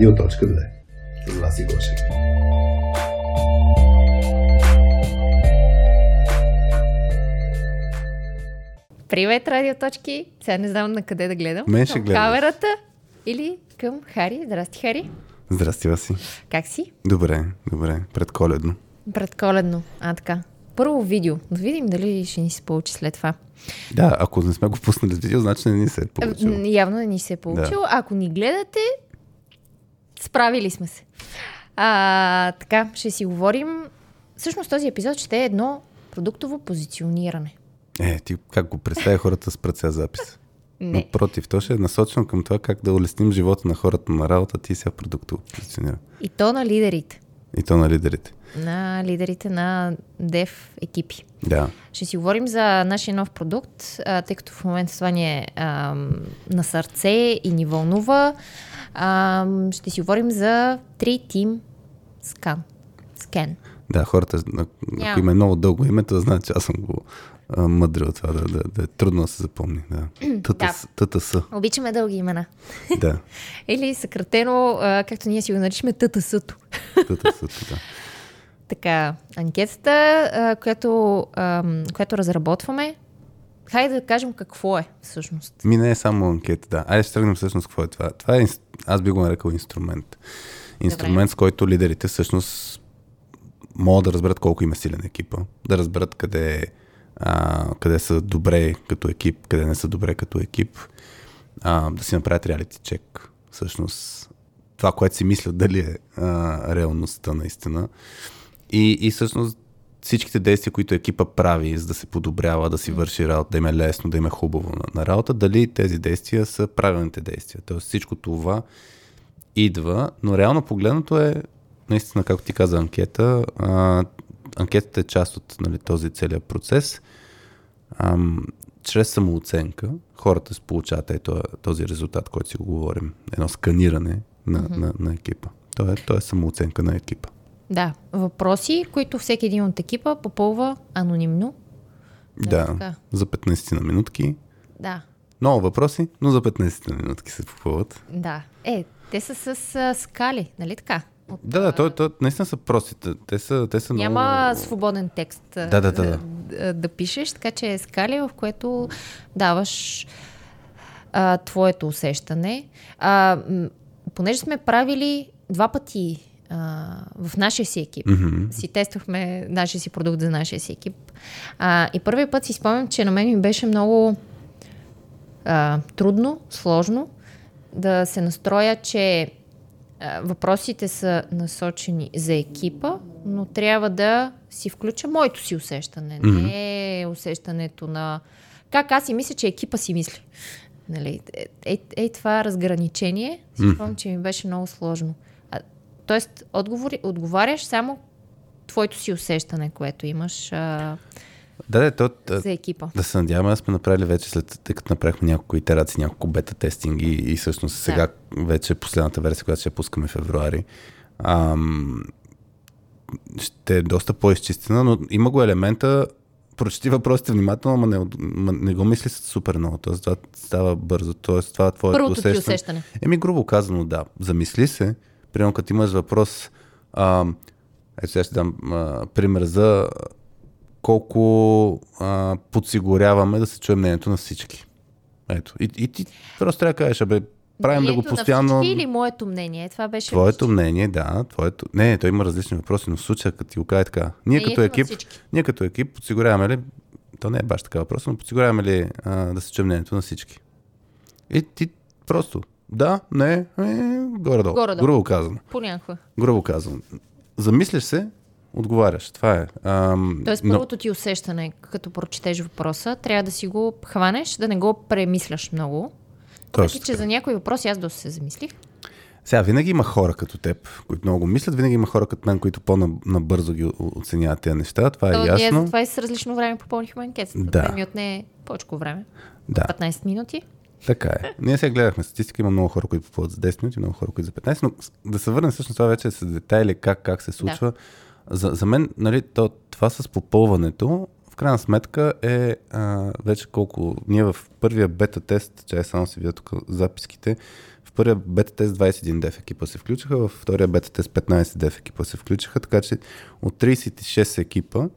Радио.2 с Васи Гошев. Привет, радиоточки! Сега не знам на къде да гледам. Мен ще Към гледаш. камерата или към Хари. Здрасти, Хари. Здрасти, Васи. Как си? Добре, добре. Предколедно. Предколедно. А, така. Първо видео. Да видим дали ще ни се получи след това. Да, ако не сме го пуснали с видео, значи не ни се е получило. Явно не ни се е получило. Ако ни гледате, справили сме се. А, така, ще си говорим. Всъщност този епизод ще е едно продуктово позициониране. Е, ти как го представя хората с пръця запис? Не. Напротив, то ще е насочено към това как да улесним живота на хората на работа, ти сега продуктово позиционира. И то на лидерите. И то на лидерите. На лидерите на дев екипи. Да. Ще си говорим за нашия нов продукт, а, тъй като в момента това ни е ам, на сърце и ни вълнува. Ам, ще си говорим за 3 Team Scan. Scan. Да, хората, на- Няма. ако има много дълго името, знаят, че аз съм го а, мъдрил това, да, да, да, е трудно да се запомни. Да. ТТС. ТТС. Обичаме дълги имена. Да. Или съкратено, а, както ние си го наричаме, ТТС-то. ТТС. Да. Така, анкетата, а, която, която разработваме, хайде да кажем какво е всъщност. Ми не е само анкета, да. Айде ще тръгнем всъщност какво е това. Това е, аз би го нарекал инструмент. Инструмент, с който лидерите всъщност могат да разберат колко има силен екипа, да разберат къде, а, къде са добре като екип, къде не са добре като екип, а, да си направят реалити чек. Всъщност това, което си мислят дали е а, реалността наистина. И, и всъщност всичките действия, които екипа прави, за да се подобрява, да си върши работа, да им е лесно, да им е хубаво на, на работа, дали тези действия са правилните действия. Тоест всичко това идва, но реално погледнато е, наистина, както ти каза, анкета. А, анкетата е част от нали, този целият процес. Ам, чрез самооценка хората се получават е, този, резултат, който си го говорим. Едно сканиране на, mm-hmm. на, на екипа. То е, то е самооценка на екипа. Да, въпроси, които всеки един от екипа попълва анонимно. Да, така. за 15 на минутки. Да, Много въпроси, но за 15 на минутки се попълват. да. Е, те са с а, скали, нали така? От, Да, да, то, то наистина са простите. Те са, те са Няма много... свободен текст Да, да, да, да. Да, пишеш, така че е скали, в което даваш а, твоето усещане. А, понеже сме правили два пъти а, в нашия си екип, Мгм. си тествахме нашия си продукт за нашия си екип. А, и първият път си спомням, че на мен ми беше много а, трудно, сложно да се настроя, че въпросите са насочени за екипа, но трябва да си включа моето си усещане. Не усещането на как аз си мисля, че екипа си мисли. Нали? Е, е, е това разграничение, си спомням, че ми беше много сложно. А, тоест, отговори, отговаряш само твоето си усещане, което имаш а, Да, да, то, да, за екипа. да се надяваме, сме направили вече, след, тъй като направихме няколко итерации, няколко бета тестинги и, и всъщност сега вече последната версия, която ще пускаме в февруари, ам, ще е доста по-изчистена, но има го елемента, прочети въпросите внимателно, ама не, ма не го мисли супер много. Тоест, това става бързо. Тоест, това е твоето Първото ти усещане. усещане. Еми, грубо казано, да. Замисли се. Примерно, като имаш въпрос, а, ето сега ще дам а, пример за колко а, подсигуряваме да се чуе мнението на всички. Ето. И, и ти просто трябва да кажеш, абе, правим да го на постоянно. всички или моето мнение? Това беше... Твоето мнение, да, твоето... Не, той има различни въпроси, но в случая, като ти го кажа така. Ние Мнението като на екип, ние като екип подсигуряваме ли, то не е баш така въпрос, но подсигуряваме ли а, да се чуе мнението на всички? И ти просто, да, не, е, горе-долу. Горе-долу. Грубо казано. Понякога. Грубо казано. Замисляш се, отговаряш. Това е. Ам, Тоест, но- първото ти усещане, като прочетеш въпроса, трябва да си го хванеш, да не го премисляш много. Точно Въпреки, че така. за някои въпроси аз доста се замислих. Сега, винаги има хора като теб, които много го мислят, винаги има хора като мен, които по-набързо ги оценяват тези неща. Това е То, ние ясно. затова и с различно време попълнихме анкетата. Да. Това ми отне повече време. Да. 15 минути. Така е. Ние сега гледахме статистика, има много хора, които попълват за 10 минути, много хора, които за 15, но да се върнем всъщност това вече с детайли, как, как се случва. За, за мен, нали, то, това с попълването, в крайна сметка е а, вече колко... Ние в първия бета тест, чай само си видя тук записките, в първия бета тест 21 деф екипа се включиха, в втория бета тест 15 деф екипа се включиха, така че от 36 екипа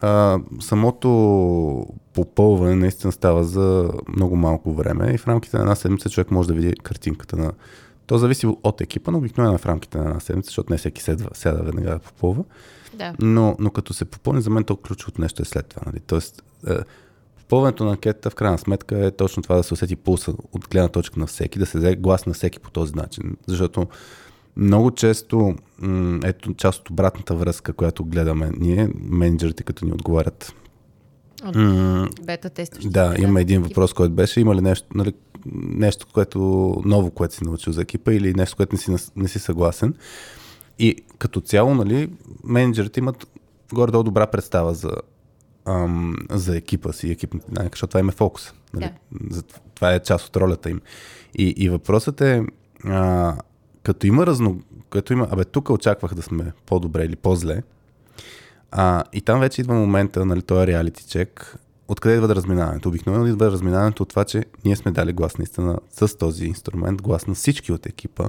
а, самото попълване наистина става за много малко време и в рамките на една седмица човек може да види картинката на... То зависи от екипа, но обикновено в рамките на една седмица, защото не всеки седва, сяда веднага да попълва. Да. Но, но като се попълни, за мен то ключовото нещо е след това. Нали? Тоест, е, попълването на анкетата в крайна сметка е точно това да се усети пулса от гледна точка на всеки, да се даде глас на всеки по този начин. Защото много често, м- ето част от обратната връзка, която гледаме ние, менеджерите, като ни отговарят. М- бета тестовете. да, има един въпрос, който беше, има ли нещо, нали, нещо, което ново, което си научил за екипа или нещо, което не си, не си съгласен. И като цяло, нали, менеджерите имат горе-долу добра представа за, ам, за екипа си, екипните динамика, защото това им е фокус. Нали? За, това е част от ролята им. И, и въпросът е, а, като има разно... Като има, абе, тук очаквах да сме по-добре или по-зле, а, и там вече идва момента, нали, този реалити чек, откъде идва да разминаването? Обикновено идва разминаването от това, че ние сме дали глас наистина с този инструмент, глас на всички от екипа.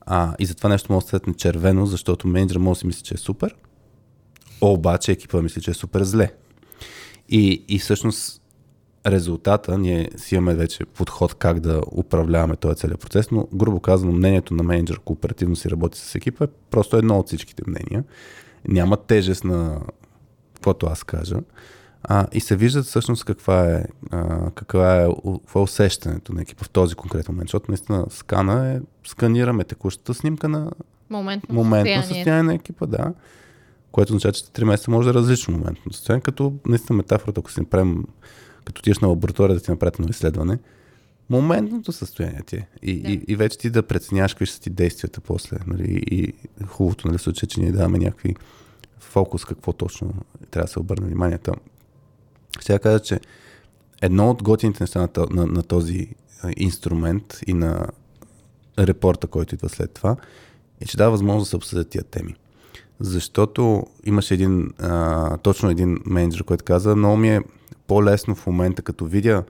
А, и затова нещо може да светне червено, защото менеджер може да си мисли, че е супер, обаче екипа мисли, че е супер зле. И, и всъщност резултата, ние си имаме вече подход как да управляваме този целият процес, но грубо казано мнението на менеджер, ако оперативно си работи с екипа, е просто едно от всичките мнения. Няма тежест на каквото аз кажа. А, и се вижда всъщност каква е, а, каква е, какво е усещането на екипа в този конкретен момент, защото наистина скана е, сканираме текущата снимка на Моментно, моментно състояние. състояние на екипа, да. Което означава, че 3 месеца може да е различно моментно състояние, като наистина метафората, ако си направим, като отидеш на лаборатория да ти направят едно изследване, моментното състояние ти е. И, Да. и, и вече ти да преценяваш какви са ти действията после. Нали? И хубавото нали, в случая, че ние даваме някакви фокус, какво точно трябва да се обърне вниманието. Ще я кажа, че едно от готините неща на, на, на този инструмент и на репорта, който идва след това, е, че дава възможност да се обсъдят тия теми. Защото имаше един, а, точно един менеджер, който каза, много ми е по-лесно в момента, като видя,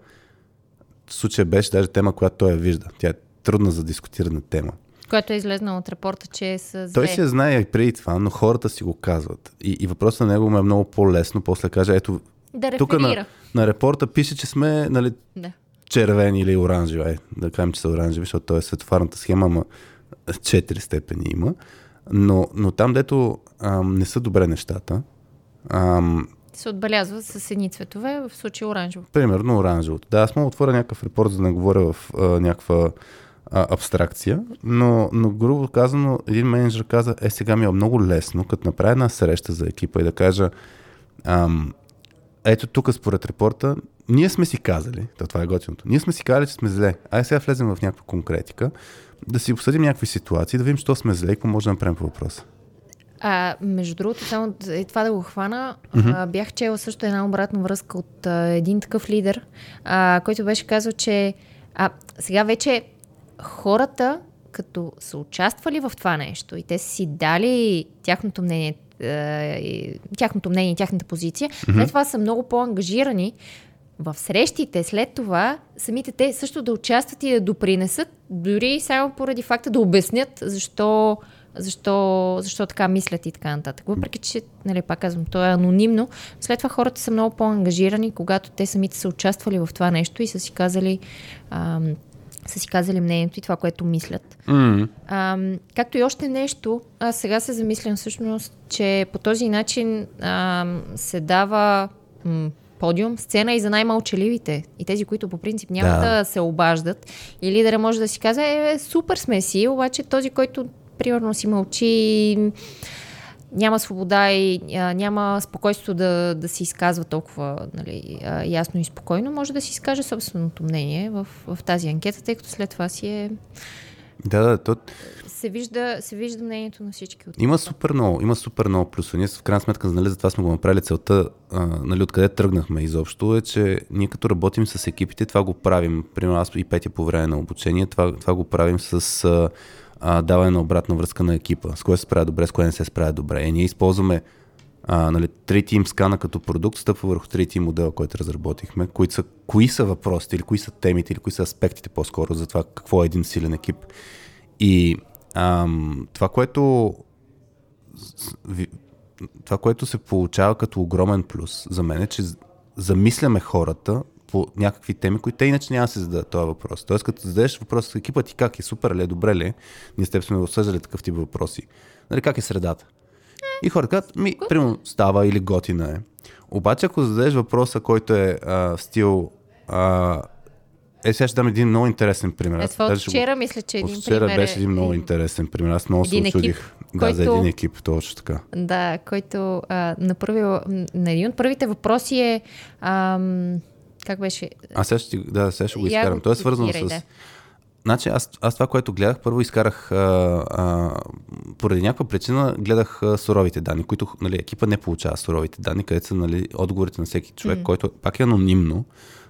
случая беше даже тема, която той я вижда. Тя е трудна за дискутиране тема. Която е излезнала от репорта, че е с Той я знае и преди това, но хората си го казват. И, и въпросът на него му е много по-лесно. После каже, ето, да тук на, на репорта пише, че сме нали, Да. червени или оранжеви. Ай, да кажем, че са оранжеви, защото той е светофарната схема, ама четири степени има. Но, но там, дето ам, не са добре нещата, ам, Се отбелязва с едни цветове, в случая оранжево. примерно оранжевото. Да, аз мога отворя някакъв репорт, за да не говоря в а, някаква а, абстракция, но, но грубо казано, един менеджер каза, е сега ми е много лесно, като направя една среща за екипа и да кажа, ам, ето тук според репорта, ние сме си казали, то това е готиното, ние сме си казали, че сме зле. Ай сега влезем в някаква конкретика, да си обсъдим някакви ситуации, да видим, що сме зле и какво може да направим по въпроса. А, между другото, само и това да го хвана, mm-hmm. а, бях чела също една обратна връзка от а, един такъв лидер, а, който беше казал, че а, сега вече хората, като са участвали в това нещо и те са си дали тяхното мнение, а, и, тяхното мнение тяхната позиция, mm-hmm. след това са много по-ангажирани в срещите след това самите те също да участват и да допринесат, дори само поради факта да обяснят защо, защо, защо така мислят и така нататък. Въпреки, че, нали, пак казвам, то е анонимно, след това хората са много по-ангажирани, когато те самите са участвали в това нещо и са си казали, ам, са си казали мнението и това, което мислят. Mm. Ам, както и още нещо, аз сега се замислям всъщност, че по този начин ам, се дава м, подиум, сцена и за най-мълчаливите. И тези, които по принцип няма Да. да, се обаждат. И лидера може да си каже, е, супер сме си, обаче този, който примерно си мълчи, няма свобода и а, няма спокойствие да, да си изказва толкова нали, а, ясно и спокойно, може да си изкаже собственото мнение в, в тази анкета, тъй като след това си е, Да, да, то, се, вижда, се вижда мнението на всички. От Има супер много, има супер много плюсове. Ние в крайна сметка, нали, затова сме го направили целта, а, нали, откъде тръгнахме изобщо, е, че ние като работим с екипите, това го правим. Примерно аз и Петя по време на обучение, това, това го правим с а, а, даване на обратна връзка на екипа. С кое се справя добре, с кое не се справя добре. И ние използваме а, нали, 3Team скана като продукт стъпва върху 3Team модела, който разработихме. Кои са, кои са въпросите или кои са темите или кои са аспектите по-скоро за това какво е един силен екип. И ам, това, което това, което се получава като огромен плюс за мен е, че замисляме хората по някакви теми, които те иначе няма да се зададат този въпрос. Тоест, като зададеш въпрос, екипът ти как е, супер ли, е, добре ли, е? ние с теб сме обсъждали такъв тип въпроси. Нали, как е средата? И хората казват, ми, примерно, става или готина е. Обаче, ако зададеш въпроса, който е а, в стил а, е, сега ще дам един много интересен пример. Е, това от вчера мисля, че един вчера пример беше един много интересен пример. Аз много се очудих. Да, който, за един екип, точно така. Да, който а, на, първи, на един от първите въпроси е ам, как беше? А сега ще, да, сега ще го изкарам. Той е свързано с... Да. Значи аз, аз това, което гледах, първо изкарах, а, а, поради някаква причина, гледах а, суровите данни, които нали, екипа не получава суровите данни, където са нали, отговорите на всеки човек, mm. който пак е анонимно,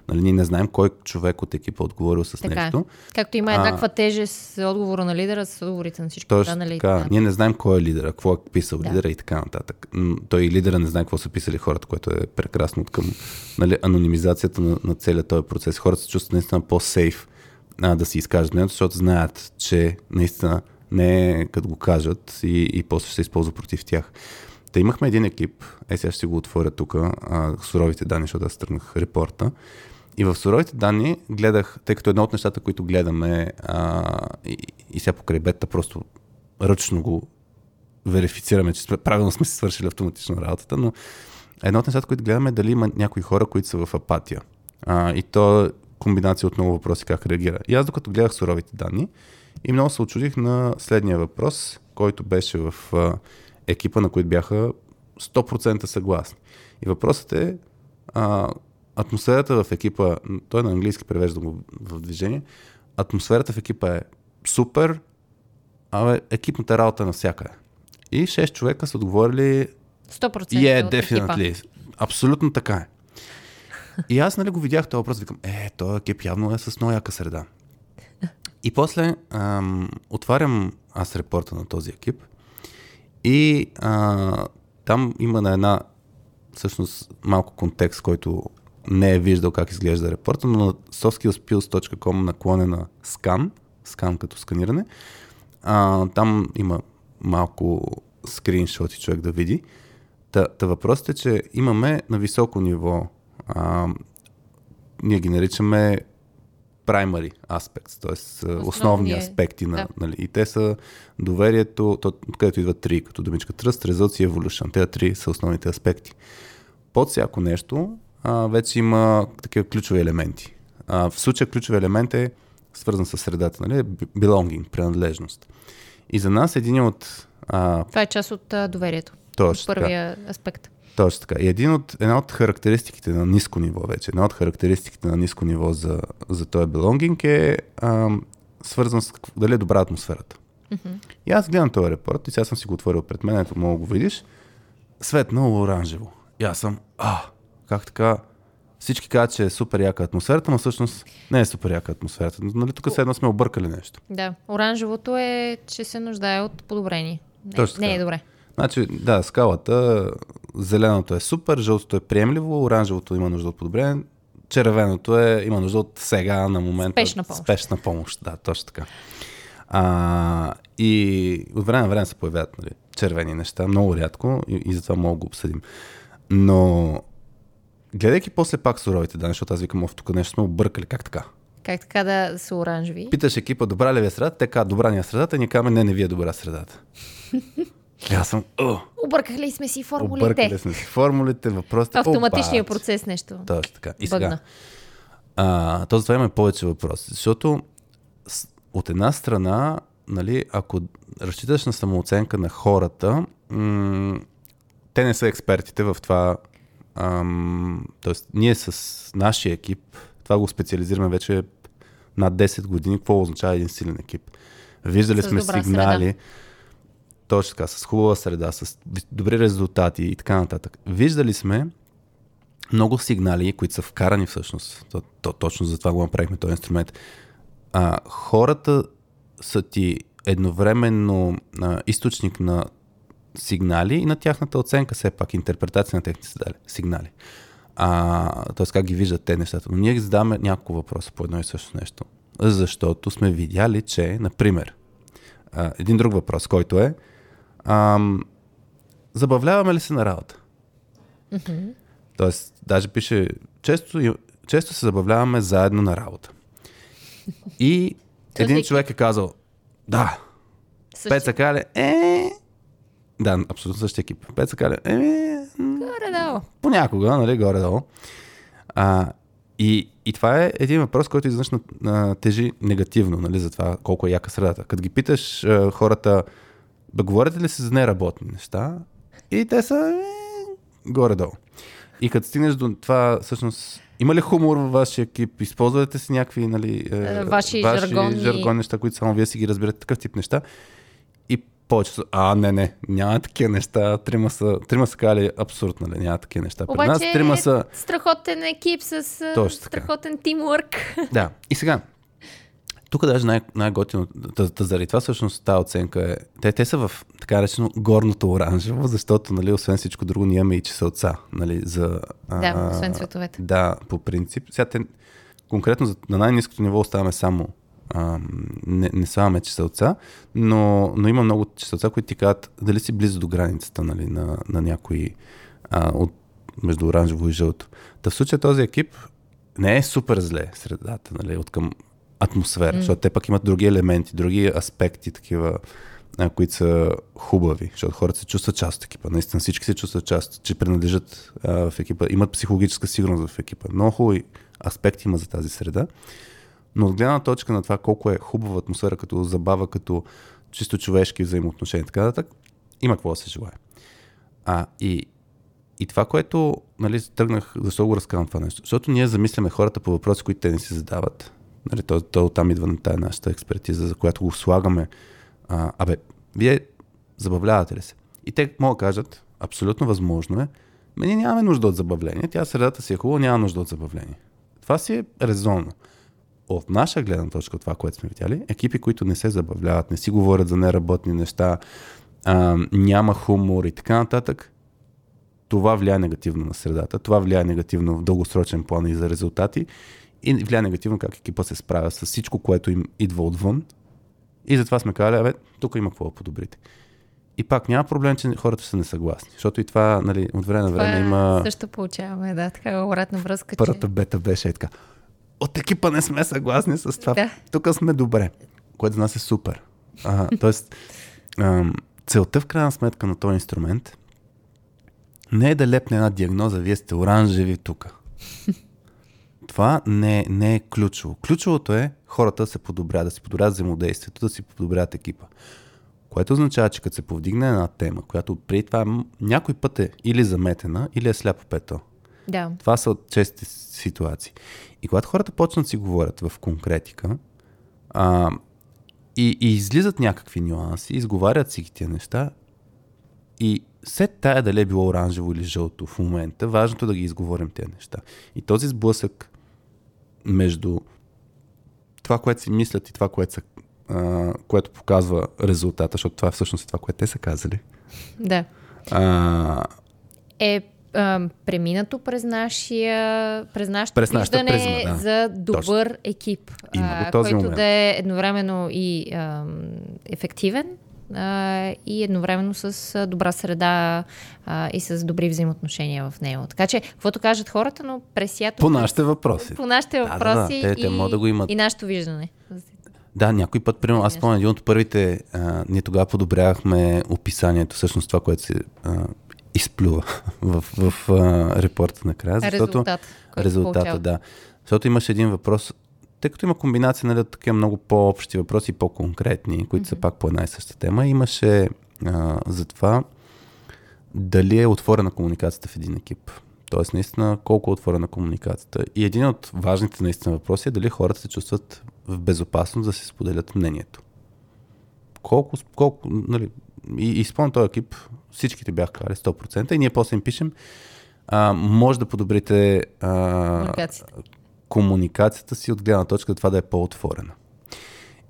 Нали, ние не знаем кой човек от екипа е отговорил с така. нещо. Както има еднаква тежест с отговора на лидера, с отговорите на всички останали. Така. Да. Ние не знаем кой е лидера, какво е писал да. лидера и така нататък. Той и лидера не знае какво са писали хората, което е прекрасно от към нали, анонимизацията на, на целият този процес. Хората се чувстват наистина по-сейф а, да си изкажат нещо, защото знаят, че наистина не е като го кажат и, и после ще се използва против тях. Та имахме един екип, е сега ще го отворя тук, суровите данни, защото аз тръгнах репорта. И в суровите данни гледах, тъй като едно от нещата, които гледаме а, и, и сега покрай бета просто ръчно го верифицираме, че правилно сме си свършили автоматично работата, но едно от нещата, които гледаме е дали има някои хора, които са в апатия. А, и то е комбинация от много въпроси как реагира. И аз докато гледах суровите данни и много се очудих на следния въпрос, който беше в а, екипа, на които бяха 100% съгласни. И въпросът е а, атмосферата в екипа, той на английски превежда го в движение, атмосферата в екипа е супер, а екипната работа е навсякъде. И 6 човека са отговорили 100% yeah, от definitely. екипа. Абсолютно така е. И аз нали го видях този въпрос, викам, е, този екип явно е с много яка среда. И после ам, отварям аз репорта на този екип и а, там има на една всъщност малко контекст, който не е виждал как изглежда репорта, но на softskillspills.com наклонена скан, скан като сканиране, а, там има малко скриншоти човек да види. Та, та въпросът е, че имаме на високо ниво, а, ние ги наричаме primary aspects, т.е. основни, основни аспекти. На, да. нали, и те са доверието, то, където идват три, като думичка Trust, Results и Evolution. Те три са основните аспекти. Под всяко нещо а, вече има такива ключови елементи. А, в случая ключови елемент е свързан с средата, нали? belonging, принадлежност. И за нас един от... А... Това е част от а, доверието. Точно първия така. аспект. Точно така. И един от, една от характеристиките на ниско ниво вече, една от характеристиките на ниско ниво за, за този belonging е а, свързан с дали е добра атмосферата. Mm-hmm. И аз гледам този репорт и сега съм си го отворил пред мен, ето мога го видиш. Светнало оранжево. И аз съм, а, как така всички казват, че е супер яка атмосферата, но всъщност не е супер яка атмосферата. Нали тук едно сме объркали нещо. Да, оранжевото е, че се нуждае от подобрение. Не, Точно не е добре. Значи, да, скалата, зеленото е супер, жълтото е приемливо, оранжевото има нужда от подобрение, червеното е, има нужда от сега на момента. Спешна помощ. Спешна помощ, да, точно така. А, и от време на време се появяват нали, червени неща, много рядко и, и затова мога го обсъдим. Но гледайки после пак суровите данни, защото аз викам, тук нещо сме объркали, как така? Как така да са оранжеви? Питаш екипа, добра ли ви е средата? Казват, добра ни е средата, ние казваме, не, не ви е добра средата. И аз съм, О! Объркахли сме си формулите. Объркали сме си формулите, въпросите. Автоматичният процес нещо. Точно така. И сега, а, то затова имаме повече въпроси, защото от една страна, нали, ако разчиташ на самооценка на хората, м- те не са експертите в това Ам, тоест, ние с нашия екип, това го специализираме вече над 10 години, какво означава един силен екип. Виждали с сме сигнали, среда. точно така, с хубава среда, с добри резултати и така нататък. Виждали сме много сигнали, които са вкарани всъщност. То, то, точно за това го направихме този инструмент. А, хората са ти едновременно а, източник на сигнали и на тяхната оценка, все пак, интерпретация на техните сигнали. А, т.е. как ги виждат те нещата. Но ние ги задаваме няколко въпроса по едно и също нещо. Защото сме видяли, че, например, а, един друг въпрос, който е ам, забавляваме ли се на работа? Mm-hmm. Тоест, даже пише, често, често се забавляваме заедно на работа. И един човек е казал, да. Пеца Кале, е... Да, абсолютно същия екип. Пеца Кале, е... Горе-долу. Понякога, нали, горе-долу. А, и, и това е един въпрос, който изведнъж тежи негативно, нали, за това колко е яка средата. Като ги питаш а, хората, бе, говорите ли се за неработни неща? И те са е, горе-долу. И като стигнеш до това, всъщност, има ли хумор във вашия екип? Използвате си някакви, нали, е, ваши, ваши жаргонни... жаргонни неща, които само вие си ги разбирате, такъв тип неща. Повечето, а, не, не, няма такива неща. Трима са, трима са казали абсурд, нали, няма такива неща. Обаче, Пред нас трима са... страхотен екип с Точно страхотен тимворк. Да, и сега, тук даже най- най-готино, заради това всъщност тази оценка е, те, те са в така речено горното оранжево, защото, нали, освен всичко друго, ние имаме и чеселца, нали, за... Да, освен цветовете. Да, по принцип. Сега те, конкретно за, на най-низкото ниво оставаме само а, не, не слагаме чеселца, но, но има много чеселца, които ти казват дали си близо до границата нали, на, на някои а, от, между оранжево и жълто. Та в случая този екип не е супер зле средата, нали, от към атмосфера, mm. защото те пък имат други елементи, други аспекти, такива, а, които са хубави, защото хората се чувстват част от екипа. Наистина всички се чувстват част, че принадлежат а, в екипа, имат психологическа сигурност в екипа. Много хубави аспекти има за тази среда. Но от гледна точка на това колко е хубава атмосфера, като забава, като чисто човешки взаимоотношения и така нататък, има какво да се желая. А, и, и това, което нали, тръгнах, защо го разказвам това нещо? Защото ние замисляме хората по въпроси, които те не си задават. Нали, то, то там идва на тая нашата експертиза, за която го слагаме. А, абе, вие забавлявате ли се? И те могат да кажат, абсолютно възможно е, ме ние нямаме нужда от забавление, тя средата си е хубава, няма нужда от забавление. Това си е резонно. От наша гледна точка, от това, което сме видяли, екипи, които не се забавляват, не си говорят за неработни неща, а, няма хумор и така нататък, това влияе негативно на средата, това влияе негативно в дългосрочен план и за резултати и влияе негативно как екипа се справя с всичко, което им идва отвън. И затова сме казали, абе, тук има какво да подобрите. И пак няма проблем, че хората са несъгласни, защото и това, нали, от време на време това има... Също получаваме, да, така обратна връзка. Първата че... бета беше така. От екипа не сме съгласни с това. Да. Тук сме добре, което за нас е супер. А, тоест, а, целта в крайна сметка на този инструмент не е да лепне една диагноза, вие сте оранжеви тук. Това не, не е ключово. Ключовото е хората да се подобрят, да си подобрят взаимодействието, да си подобрят екипа. Което означава, че като се повдигне една тема, която преди това някой път е или заметена, или е сляпо пето. Да. Това са чести ситуации. И когато хората почнат да си говорят в конкретика а, и, и излизат някакви нюанси, изговарят си тия неща и след тая дали е било оранжево или жълто в момента, важното е да ги изговорим тези неща. И този сблъсък между това, което си мислят и това, което, са, а, което показва резултата, защото това е всъщност това, което те са казали. Да. А, е а, преминато през, нашия, през нашето през виждане призма, да. за добър Точно. екип, а, който момент. да е едновременно и а, ефективен, а, и едновременно с добра среда а, и с добри взаимоотношения в него. Така че, каквото кажат хората, но през ято... По нашите въпроси. По нашите въпроси да, да. Те, те и, да го имат. и нашето виждане. Да, някой път, примерно, аз спомням един от първите, а, ние тогава подобрявахме описанието, всъщност това, което се а, изплюва в, в, в а, репорта накрая. Защото, Резултат. Резултата, да. Защото имаше един въпрос, тъй като има комбинация нали, от такива много по-общи въпроси и по-конкретни, които mm-hmm. са пак по една и съща тема, имаше а, за това дали е отворена комуникацията в един екип. Тоест, наистина, колко е отворена комуникацията. И един от важните наистина въпроси е дали хората се чувстват в безопасност да се споделят мнението. Колко, колко нали, и, и спомням този екип, всичките бях казали 100% и ние после им пишем, а, може да подобрите а, комуникацията си от гледна точка това да е по-отворена.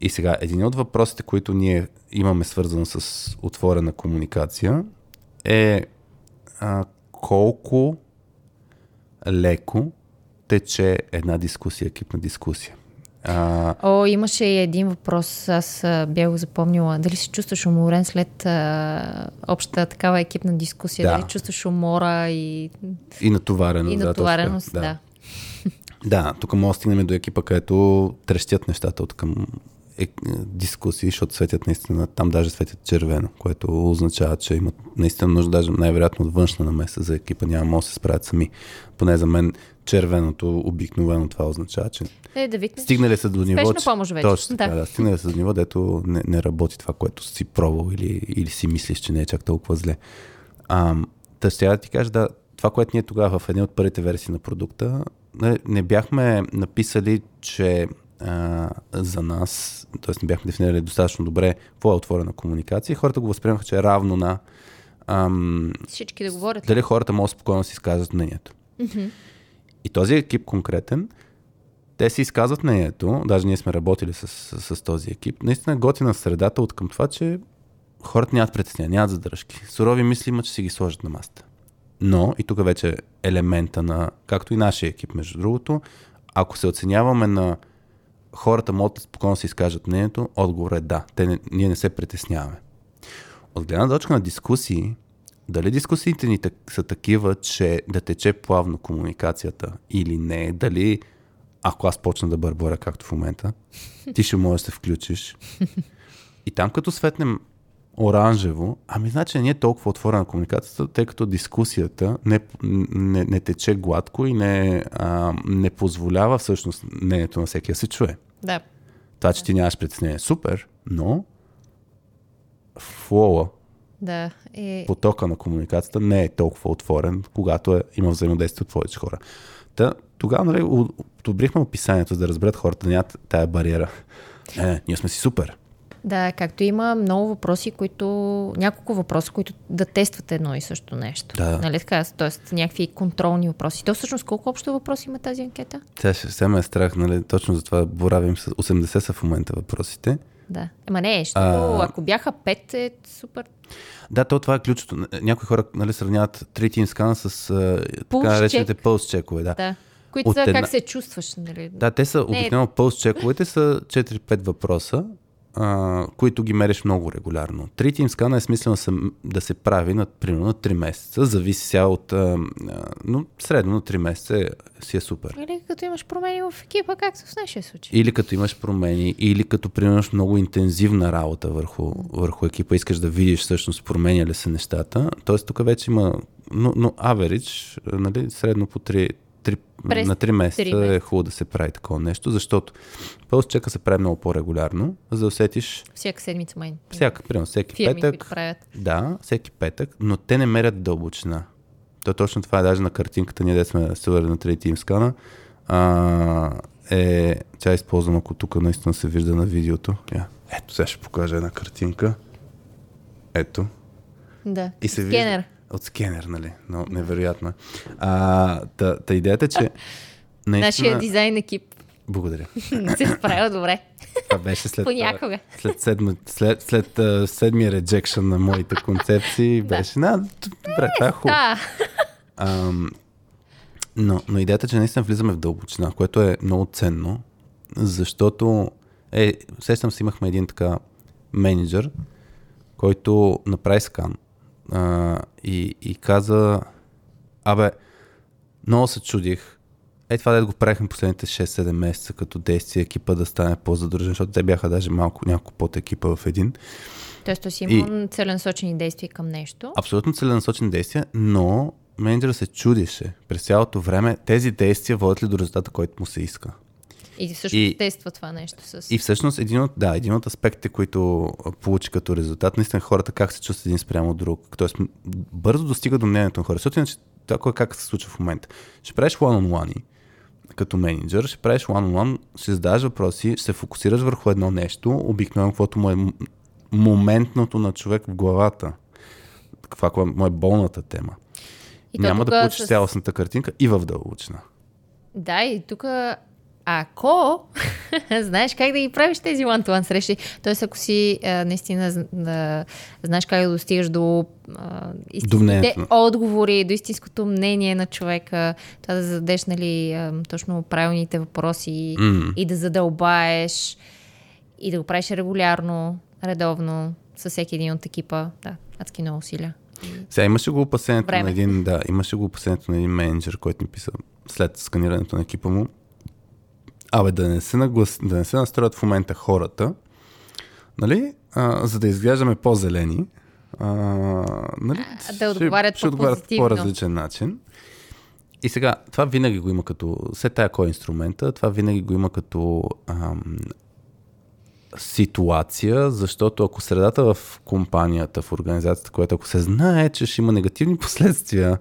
И сега, един от въпросите, които ние имаме свързано с отворена комуникация е а, колко леко тече една дискусия, екипна дискусия. А... О, имаше и един въпрос, аз бях го запомнила. Дали се чувстваш уморен след а, общата такава екипна дискусия? Да. Дали чувстваш умора и... И натовареност. И натовареност, да. да. Да, тук може да стигнем до екипа, където трещят нещата от към е, дискусии, защото светят наистина, там даже светят червено, което означава, че имат наистина нужда, даже най-вероятно от външна намеса за екипа, няма може да се справят сами. Поне за мен червеното обикновено това означава, че е, да викнеш. стигнали са до ниво, че, помощ вече. Точно, да. да. стигнали са до ниво, дето не, не работи това, което си пробвал или, или си мислиш, че не е чак толкова зле. А, та ще да ти кажа, да, това, което ние тогава в едни от първите версии на продукта, не, не бяхме написали, че а, за нас, т.е. не бяхме дефинирали достатъчно добре какво е отворена комуникация. Хората го възприемаха, че е равно на ам, всички да говорят. Дали хората могат спокойно да си изказват мнението. Mm-hmm. И този екип конкретен, те си изказват мнението, даже ние сме работили с, с, с този екип, наистина готина средата от към това, че хората нямат притеснения, нямат задръжки. Сурови мисли има, че си ги сложат на маста. Но, и тук вече елемента на, както и нашия екип, между другото, ако се оценяваме на хората могат спокойно да се изкажат мнението, отговор е да. Те не, ние не се притесняваме. От гледна точка на дискусии, дали дискусиите ни са такива, че да тече плавно комуникацията или не, дали ако аз почна да бърборя както в момента, ти ще можеш да се включиш. И там като светнем оранжево, ами значи не е толкова отворена комуникацията, тъй като дискусията не, не, не тече гладко и не, а, не позволява всъщност мнението на всеки да се чуе. Да. Това, че ти нямаш притеснение, супер, но флоа, да, е... потока на комуникацията не е толкова отворен, когато е, има взаимодействие от повече хора. Та, тогава нали, одобрихме описанието, за да разберат хората, нямат тая бариера. Е, ние сме си супер. Да, както има много въпроси, които, няколко въпроса, които да тестват едно и също нещо. Да. Нали така? Тоест някакви контролни въпроси. То всъщност колко общо въпроси има тази анкета? Тя ще се ме е страх, нали? Точно за това боравим с 80 са в момента въпросите. Да. Ема не, защото а... ако бяха 5 е супер. Да, то това е ключото. Някои хора нали, сравняват Treating Scan с така наречените пълс чекове. Да. да. Които От са една... как се чувстваш. Нали? Да, те са обикновено пълс чековете са 4-5 въпроса а, които ги мериш много регулярно. Тритим скана е смислено да се прави на, примерно на 3 месеца, зависи сега от, а, но средно на 3 месеца е, си е супер. Или като имаш промени в екипа, както в нашия случай. Или като имаш промени, или като примерно много интензивна работа върху, върху екипа, искаш да видиш всъщност променя ли се нещата. Тоест тук вече има, но, но average, нали, средно по 3, 3, През на 3 месеца 3 месеца е хубаво да се прави такова нещо, защото пълс чека се прави много по-регулярно, за да усетиш... Всяка седмица май. Всяка, примерно, всеки Фирми, петък. правят. Да, всеки петък, но те не мерят дълбочина. То точно това е даже на картинката, ние да сме се на 3 Team. А, е, тя е използвана, ако тук наистина се вижда на видеото. Я. Ето, сега ще покажа една картинка. Ето. Да. И се Скенер. Вижда, от скенер, нали? Но невероятно. А, та, та идеята, че... Наистина... Нашия дизайн екип. Благодаря. се справя добре. Това беше след, Понякога. след, седма, след, след, след седмия реджекшън на моите концепции. беше, да. добре, това е хубаво. Да. Ам, но, но идеята, че наистина влизаме в дълбочина, което е много ценно, защото е, сещам си, имахме един така менеджер, който направи скан а, и, и каза, абе, много се чудих. Е това да го правихме последните 6-7 месеца като действие екипа да стане по-задружен, защото те бяха даже малко няколко под екипа в един. Тоест, си имал целенасочени действия към нещо. Абсолютно целенасочени действия, но менеджера се чудеше през цялото време тези действия водят ли до резултата, който му се иска. И също и, тества това нещо с... И всъщност един от, да, един от аспектите, които получи като резултат, наистина хората как се чувстват един спрямо от друг. Тоест бързо достига до мнението на хората. Защото иначе това как се случва в момента. Ще правиш one-on-one като менеджер, ще правиш one-on-one, ще задаваш въпроси, ще се фокусираш върху едно нещо, обикновено каквото му е моментното на човек в главата. Каква му е болната тема. И Няма да получиш с... цялостната картинка и в дълбочина. Да, и тук ако знаеш как да ги правиш тези one-to-one срещи, т.е. ако си а, наистина да, знаеш как да достигаш до а, истинските отговори, до истинското мнение на човека, това да зададеш нали, а, точно правилните въпроси mm. и да задълбаеш и да го правиш регулярно, редовно, с всеки един от екипа. Да, адски много усилия. Сега имаше го опасението Време. на един, да, имаше го опасението на един менеджер, който ми писа след сканирането на екипа му. Абе, да не се, наглас, да не се настроят в момента хората, нали, а, за да изглеждаме по-зелени, а, нали, да отговарят, ще, ще отговарят по по-различен начин. И сега, това винаги го има като, все тая кой е инструмента, това винаги го има като ам, ситуация, защото ако средата в компанията, в организацията, която ако се знае, че ще има негативни последствия,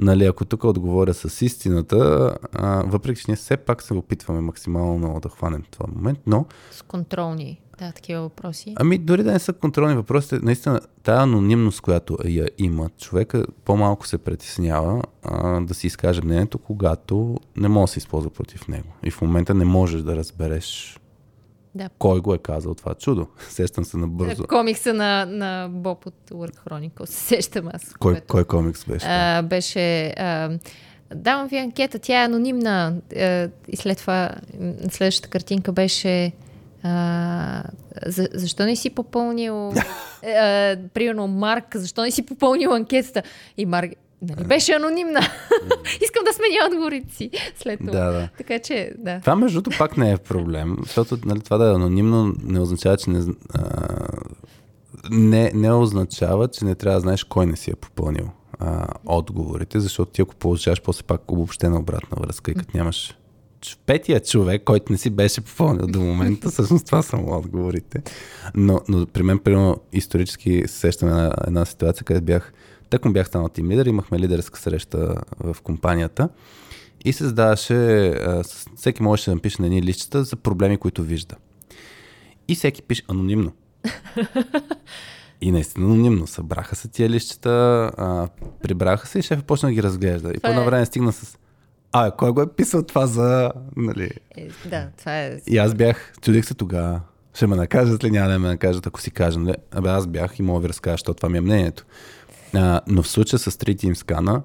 нали, ако тук отговоря с истината, а, въпреки че ние все пак се опитваме максимално много да хванем това момент, но... С контролни, да, такива въпроси. Ами дори да не са контролни въпроси, наистина тая анонимност, която я има, човека по-малко се притеснява а, да си изкаже мнението, когато не може да се използва против него. И в момента не можеш да разбереш да. Кой го е казал това чудо? Сещам се набързо. Комикса на, на Боб от Work Chronicles. Сещам аз. Кой, което, кой комикс беше? А, беше... А, давам ви анкета, тя е анонимна. А, и след това, следващата картинка беше... А, за, защо не си попълнил... а, примерно, Марк, защо не си попълнил анкетата? И Марк, Нали беше анонимна. Искам да сменя отговорите си след това. Да, да. Така че, да. Това, между другото, пак не е проблем, защото нали, това да е анонимно не означава, че не, а, не, не означава, че не трябва да знаеш кой не си е попълнил а, отговорите, защото ти ако получаваш после пак обобщена обратна връзка и като нямаш петия човек, който не си беше попълнил до момента, всъщност това са му отговорите. Но, но при мен, примерно, исторически се сещам една, една ситуация, където бях так му бях станал тим лидер, имахме лидерска среща в компанията и се задаваше, всеки можеше да напише на едни листчета за проблеми, които вижда. И всеки пише анонимно. И наистина анонимно. Събраха се тия листчета, а, прибраха се и шефът почна да ги разглежда. И по едно време стигна с а, кой го е писал това за... Нали? Е, да, това е... И аз бях, чудих се тогава, ще ме накажат ли, няма да ме накажат, ако си кажа. Нали? Абе, аз бях и мога ви разкажа, защото това ми е мнението. А, но в случая с Street Team Scan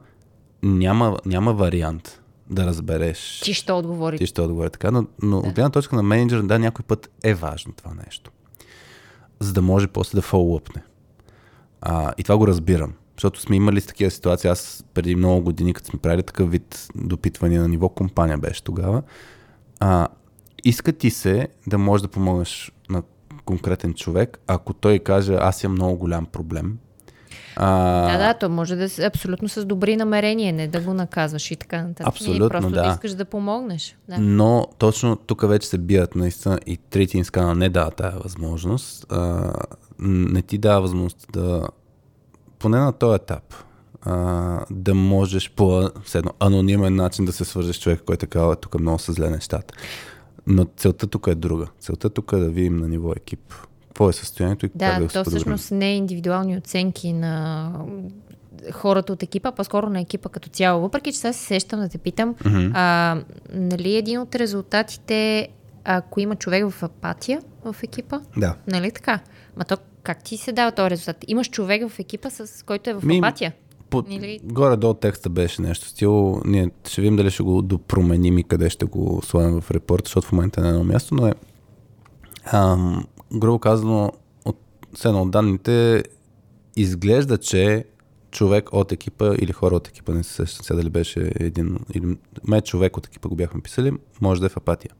няма, няма вариант да разбереш. Ти ще отговори. Ти ще отговори така, но, но да. от гледна точка на менеджер, да, някой път е важно това нещо. За да може после да фоллъпне. А, и това го разбирам. Защото сме имали с такива ситуации. Аз преди много години, като сме правили такъв вид допитвания на ниво компания беше тогава, а, иска ти се да можеш да помогнеш на конкретен човек, ако той каже, аз имам много голям проблем, а... Да, да, то може да е абсолютно с добри намерения, не да го наказваш и така нататък. Абсолютно, просто да. да искаш да помогнеш. Да. Но точно тук вече се бият наистина и третия инскана не дава тази възможност. А, не ти дава възможност да, поне на този етап, а, да можеш по едно, анонимен начин да се свържеш с човек, който е казал, тук много са зле нещата. Но целта тук е друга. Целта тук е да видим на ниво екип какво е състоянието и да, как да то всъщност не е индивидуални оценки на хората от екипа, по-скоро на екипа като цяло. Въпреки, че сега се сещам да те питам, mm-hmm. а, нали един от резултатите, ако има човек в апатия в екипа, да. нали така? Ма то как ти се дава този резултат? Имаш човек в екипа, с който е в Ми, апатия? По, Или... Горе-долу текста беше нещо стил. Ние ще видим дали ще го допроменим и къде ще го сложим в репорт, защото в момента е на едно място, но е ам, грубо казано, от, едно от данните изглежда, че човек от екипа или хора от екипа, не се сещам сега дали беше един, или ме човек от екипа го бяхме писали, може да е в апатия.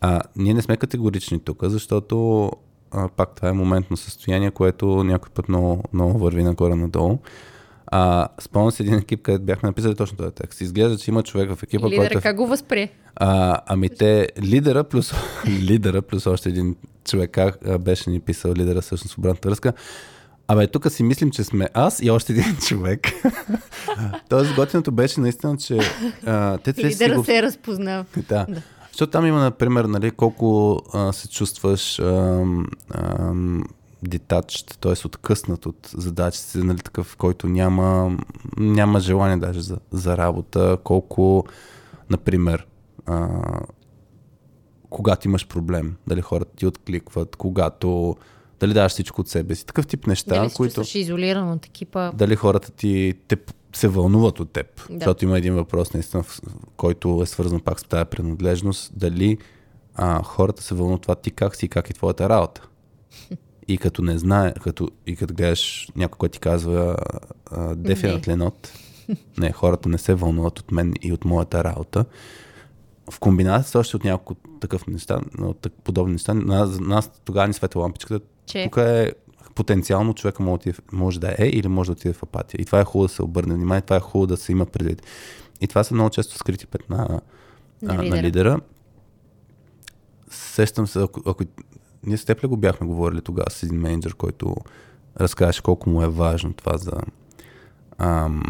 А, ние не сме категорични тук, защото а, пак това е моментно състояние, което някой път много, много върви нагоре-надолу. А, спомням си един екип, където бяхме написали точно този текст. Изглежда, че има човек в екипа, Лидера, който... как го възприе? А, ами те, лидера плюс, лидера плюс още един човек как беше ни писал лидера всъщност в обратната връзка. Абе, тук си мислим, че сме аз и още един човек. Тоест, готиното беше наистина, че а, те Лидера го... се е разпознал. Да. да. Защото там има, например, нали, колко а, се чувстваш детачд, т.е. откъснат от задачите, нали, такъв, който няма, няма желание даже за, за работа, колко, например, а, когато имаш проблем, дали хората ти откликват, когато дали даваш всичко от себе си. Такъв тип неща, Дали които чувстваш изолиран от екипа? дали хората ти те, се вълнуват от теб. Да. Защото има един въпрос, наистина, който е свързан пак с тази принадлежност. Дали а, хората се вълнуват това ти как си и как е твоята работа. И като не знае, като, и като гледаш някой, който ти казва а, definitely not, не, хората не се вълнуват от мен и от моята работа. В комбинация с още от няколко такъв неща, от подобни неща, на нас, нас тогава ни светва лампичката. Че? Тук е потенциално човека може, да в- може да е или може да отиде в апатия. И това е хубаво да се обърне внимание, това е хубаво да се има предвид. И това са много често скрити петна На на, на, лидера. на лидера. Сещам се, ако, ако ние с теб ли го бяхме говорили тогава с един менеджер, който разказваше колко му е важно това за ам,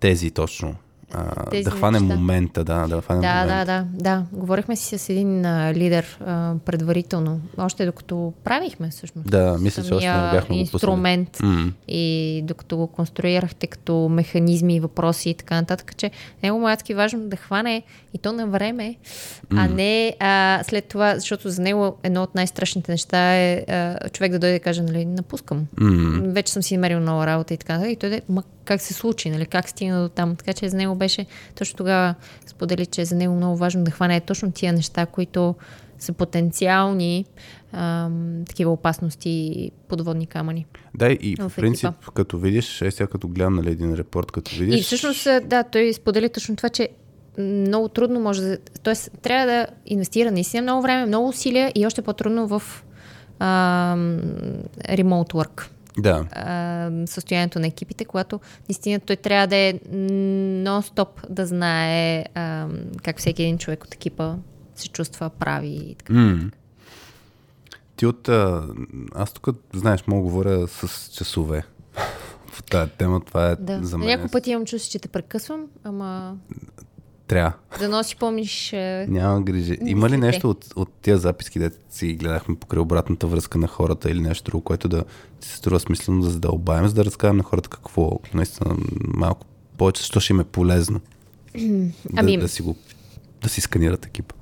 тези точно. А, Тези да хване неща. момента, да, да хване Да, момента. да, да, да. Говорихме си с един а, лидер а, предварително, още докато правихме всъщност. Да, мисля, че още не бяхме инструмент М. и докато го конструирахте като механизми, въпроси и така нататък, че него му е важно да хване и то на време, а не а, след това, защото за него едно от най-страшните неща е а, човек да дойде и каже, нали, напускам. М. Вече съм си намерил нова работа и така нататък. И той да, ма как се случи, нали, как стигна до там. Така че за него беше, точно тогава сподели, че е за него много важно да хване точно тия неща, които са потенциални ам, такива опасности и подводни камъни. Да, и В в принцип, екипа. като видиш, е сега като гледам нали, един репорт, като видиш... И всъщност, а, да, той сподели точно това, че много трудно може да... Тоест, трябва да инвестира наистина много време, много усилия и още по-трудно в ам, remote work. Да, а, състоянието на екипите, когато наистина той трябва да е нон-стоп да знае а, как всеки един човек от екипа се чувства, прави и така. М. Ти от... А, аз тук, знаеш, мога говоря с часове. В тази тема това е Да. за мен. няколко пъти имам чувство, че те прекъсвам, ама Трябва. да носи помниш... е, Няма грижи. Има ли нещо от, от тия записки, де си гледахме покрай обратната връзка на хората или нещо друго, което да ти се струва смислено да задълбаем, за да разкажем на хората какво наистина малко повече, защо ще им е полезно Ами- да, да си го да си сканират екипа.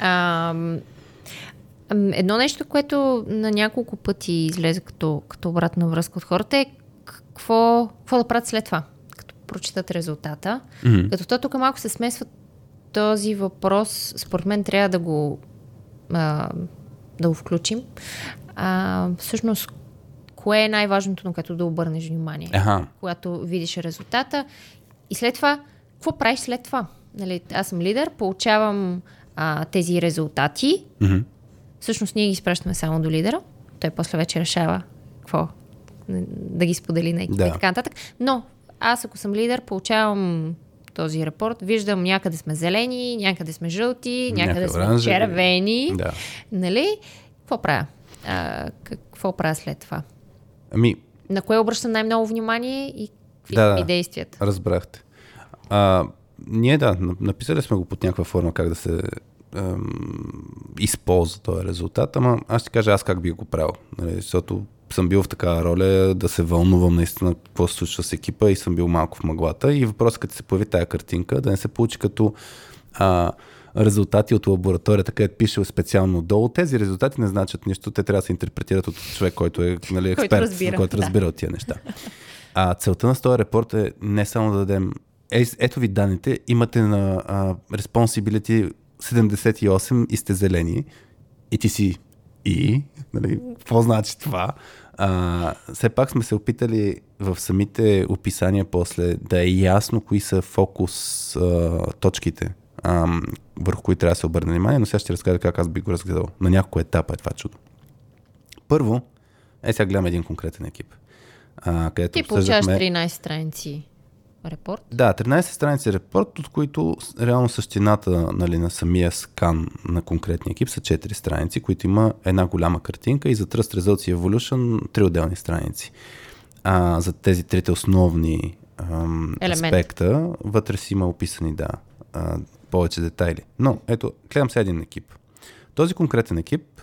Ам, едно нещо, което на няколко пъти излезе като, като обратна връзка от хората е какво, какво да правят след това, прочитат резултата. Мгм. Като то тук малко се смесва този въпрос, според мен трябва да го, а, да го включим. А, всъщност, кое е най-важното, на което да обърнеш внимание? Аха. когато видиш резултата. И след това, какво правиш след това? Нали, аз съм лидер, получавам а, тези резултати. Мгм. Всъщност ние ги изпращаме само до лидера. Той после вече решава какво да ги сподели на екипа Да. и така нататък. Но аз ако съм лидер, получавам този репорт, виждам някъде сме зелени, някъде сме жълти, някъде Някъде сме оранжеви. червени. Да. Нали? Какво правя? А, какво правя след това? Ами, На кое обръщам най-много внимание и какви Да, са ми действията? Разбрахте. А, ние да, нап- написали сме го под някаква форма как да се ем, използва този резултат, ама аз ще кажа аз как би го правил. Нали, защото съм бил в такава роля да се вълнувам наистина какво се случва с екипа и съм бил малко в мъглата. И въпросът като се появи тая картинка, да не се получи като а, резултати от лабораторията, където пише специално долу. Тези резултати не значат нищо, те трябва да се интерпретират от човек, който е нали, Който експерт, разбира, който да. разбира от тия неща. А целта на този репорт е не само да дадем е, ето ви данните, имате на а, responsibility 78 и сте зелени. И ти си и, нали, какво значи това? А, все пак сме се опитали в самите описания после да е ясно кои са фокус а, точките, а, върху които трябва да се обърне внимание, но сега ще разкажа как аз би го разгледал. На няколко етапа е това чудо. Първо, е сега гледам един конкретен екип. А, където Ти получаваш обсъждахме- 13 страници репорт. да, 13 страници репорт, от които реално същината нали, на самия скан на конкретния екип са 4 страници, които има една голяма картинка и за Trust Results и Evolution 3 отделни страници. А, за тези трите основни ам, аспекта вътре си има описани, да, а, повече детайли. Но, ето, гледам сега един екип. Този конкретен екип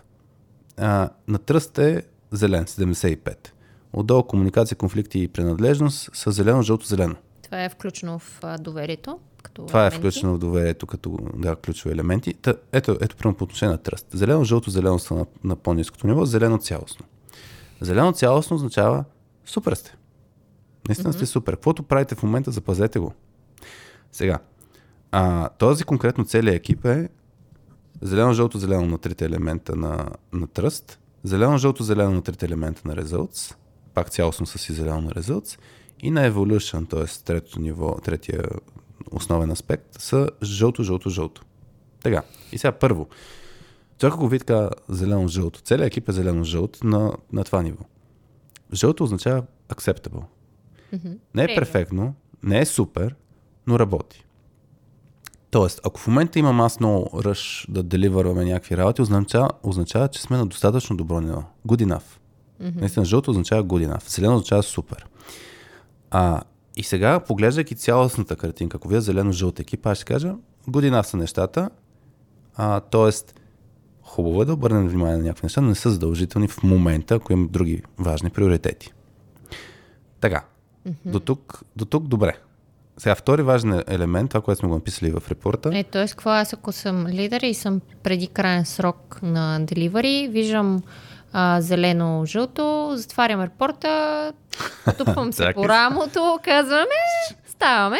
а, на тръст е зелен, 75. Отдолу комуникация, конфликти и принадлежност са зелено, жълто, зелено. Това е включено в доверието. като Това е елементи. включено в доверието като да, ключови елементи. Та, ето, ето примерно по отношение на тръст. Зелено, жълто, зелено са на, на по-низкото ниво, зелено цялостно. Зелено цялостно означава супер сте. Наистина сте супер. Каквото правите в момента, запазете го. Сега, а, този конкретно целият екип е зелено, жълто, зелено на трите елемента на, на тръст, зелено, жълто, зелено на трите елемента на results, пак цялостно са си зелено на results, и на evolution, т.е. третото ниво, третия основен аспект, са жълто, жълто, жълто. Така. И сега първо. Човек ако ви така зелено-жълто, целият екип е зелено-жълт на, на това ниво. Жълто означава acceptable. Не е перфектно, не е супер, но работи. Тоест, ако в момента имам аз много ръж да деливърваме някакви работи, означава, означава, че сме на достатъчно добро ниво. Good enough. Mm-hmm. Наистина, жълто означава good enough. Зелено означава супер. А, и сега, поглеждайки цялостната картинка, ако вие зелено-жълт екип, аз ще кажа, enough са нещата. А, тоест, хубаво е да обърнем внимание на някакви неща, но не са задължителни в момента, ако имам други важни приоритети. Така, mm-hmm. до, тук, до тук добре. Сега, втори важен елемент, това, което сме го написали в репорта. Е, т.е. какво аз ако съм лидер и съм преди крайен срок на деливари, виждам а, зелено-жълто, затварям репорта, тупвам се по рамото, казваме, ставаме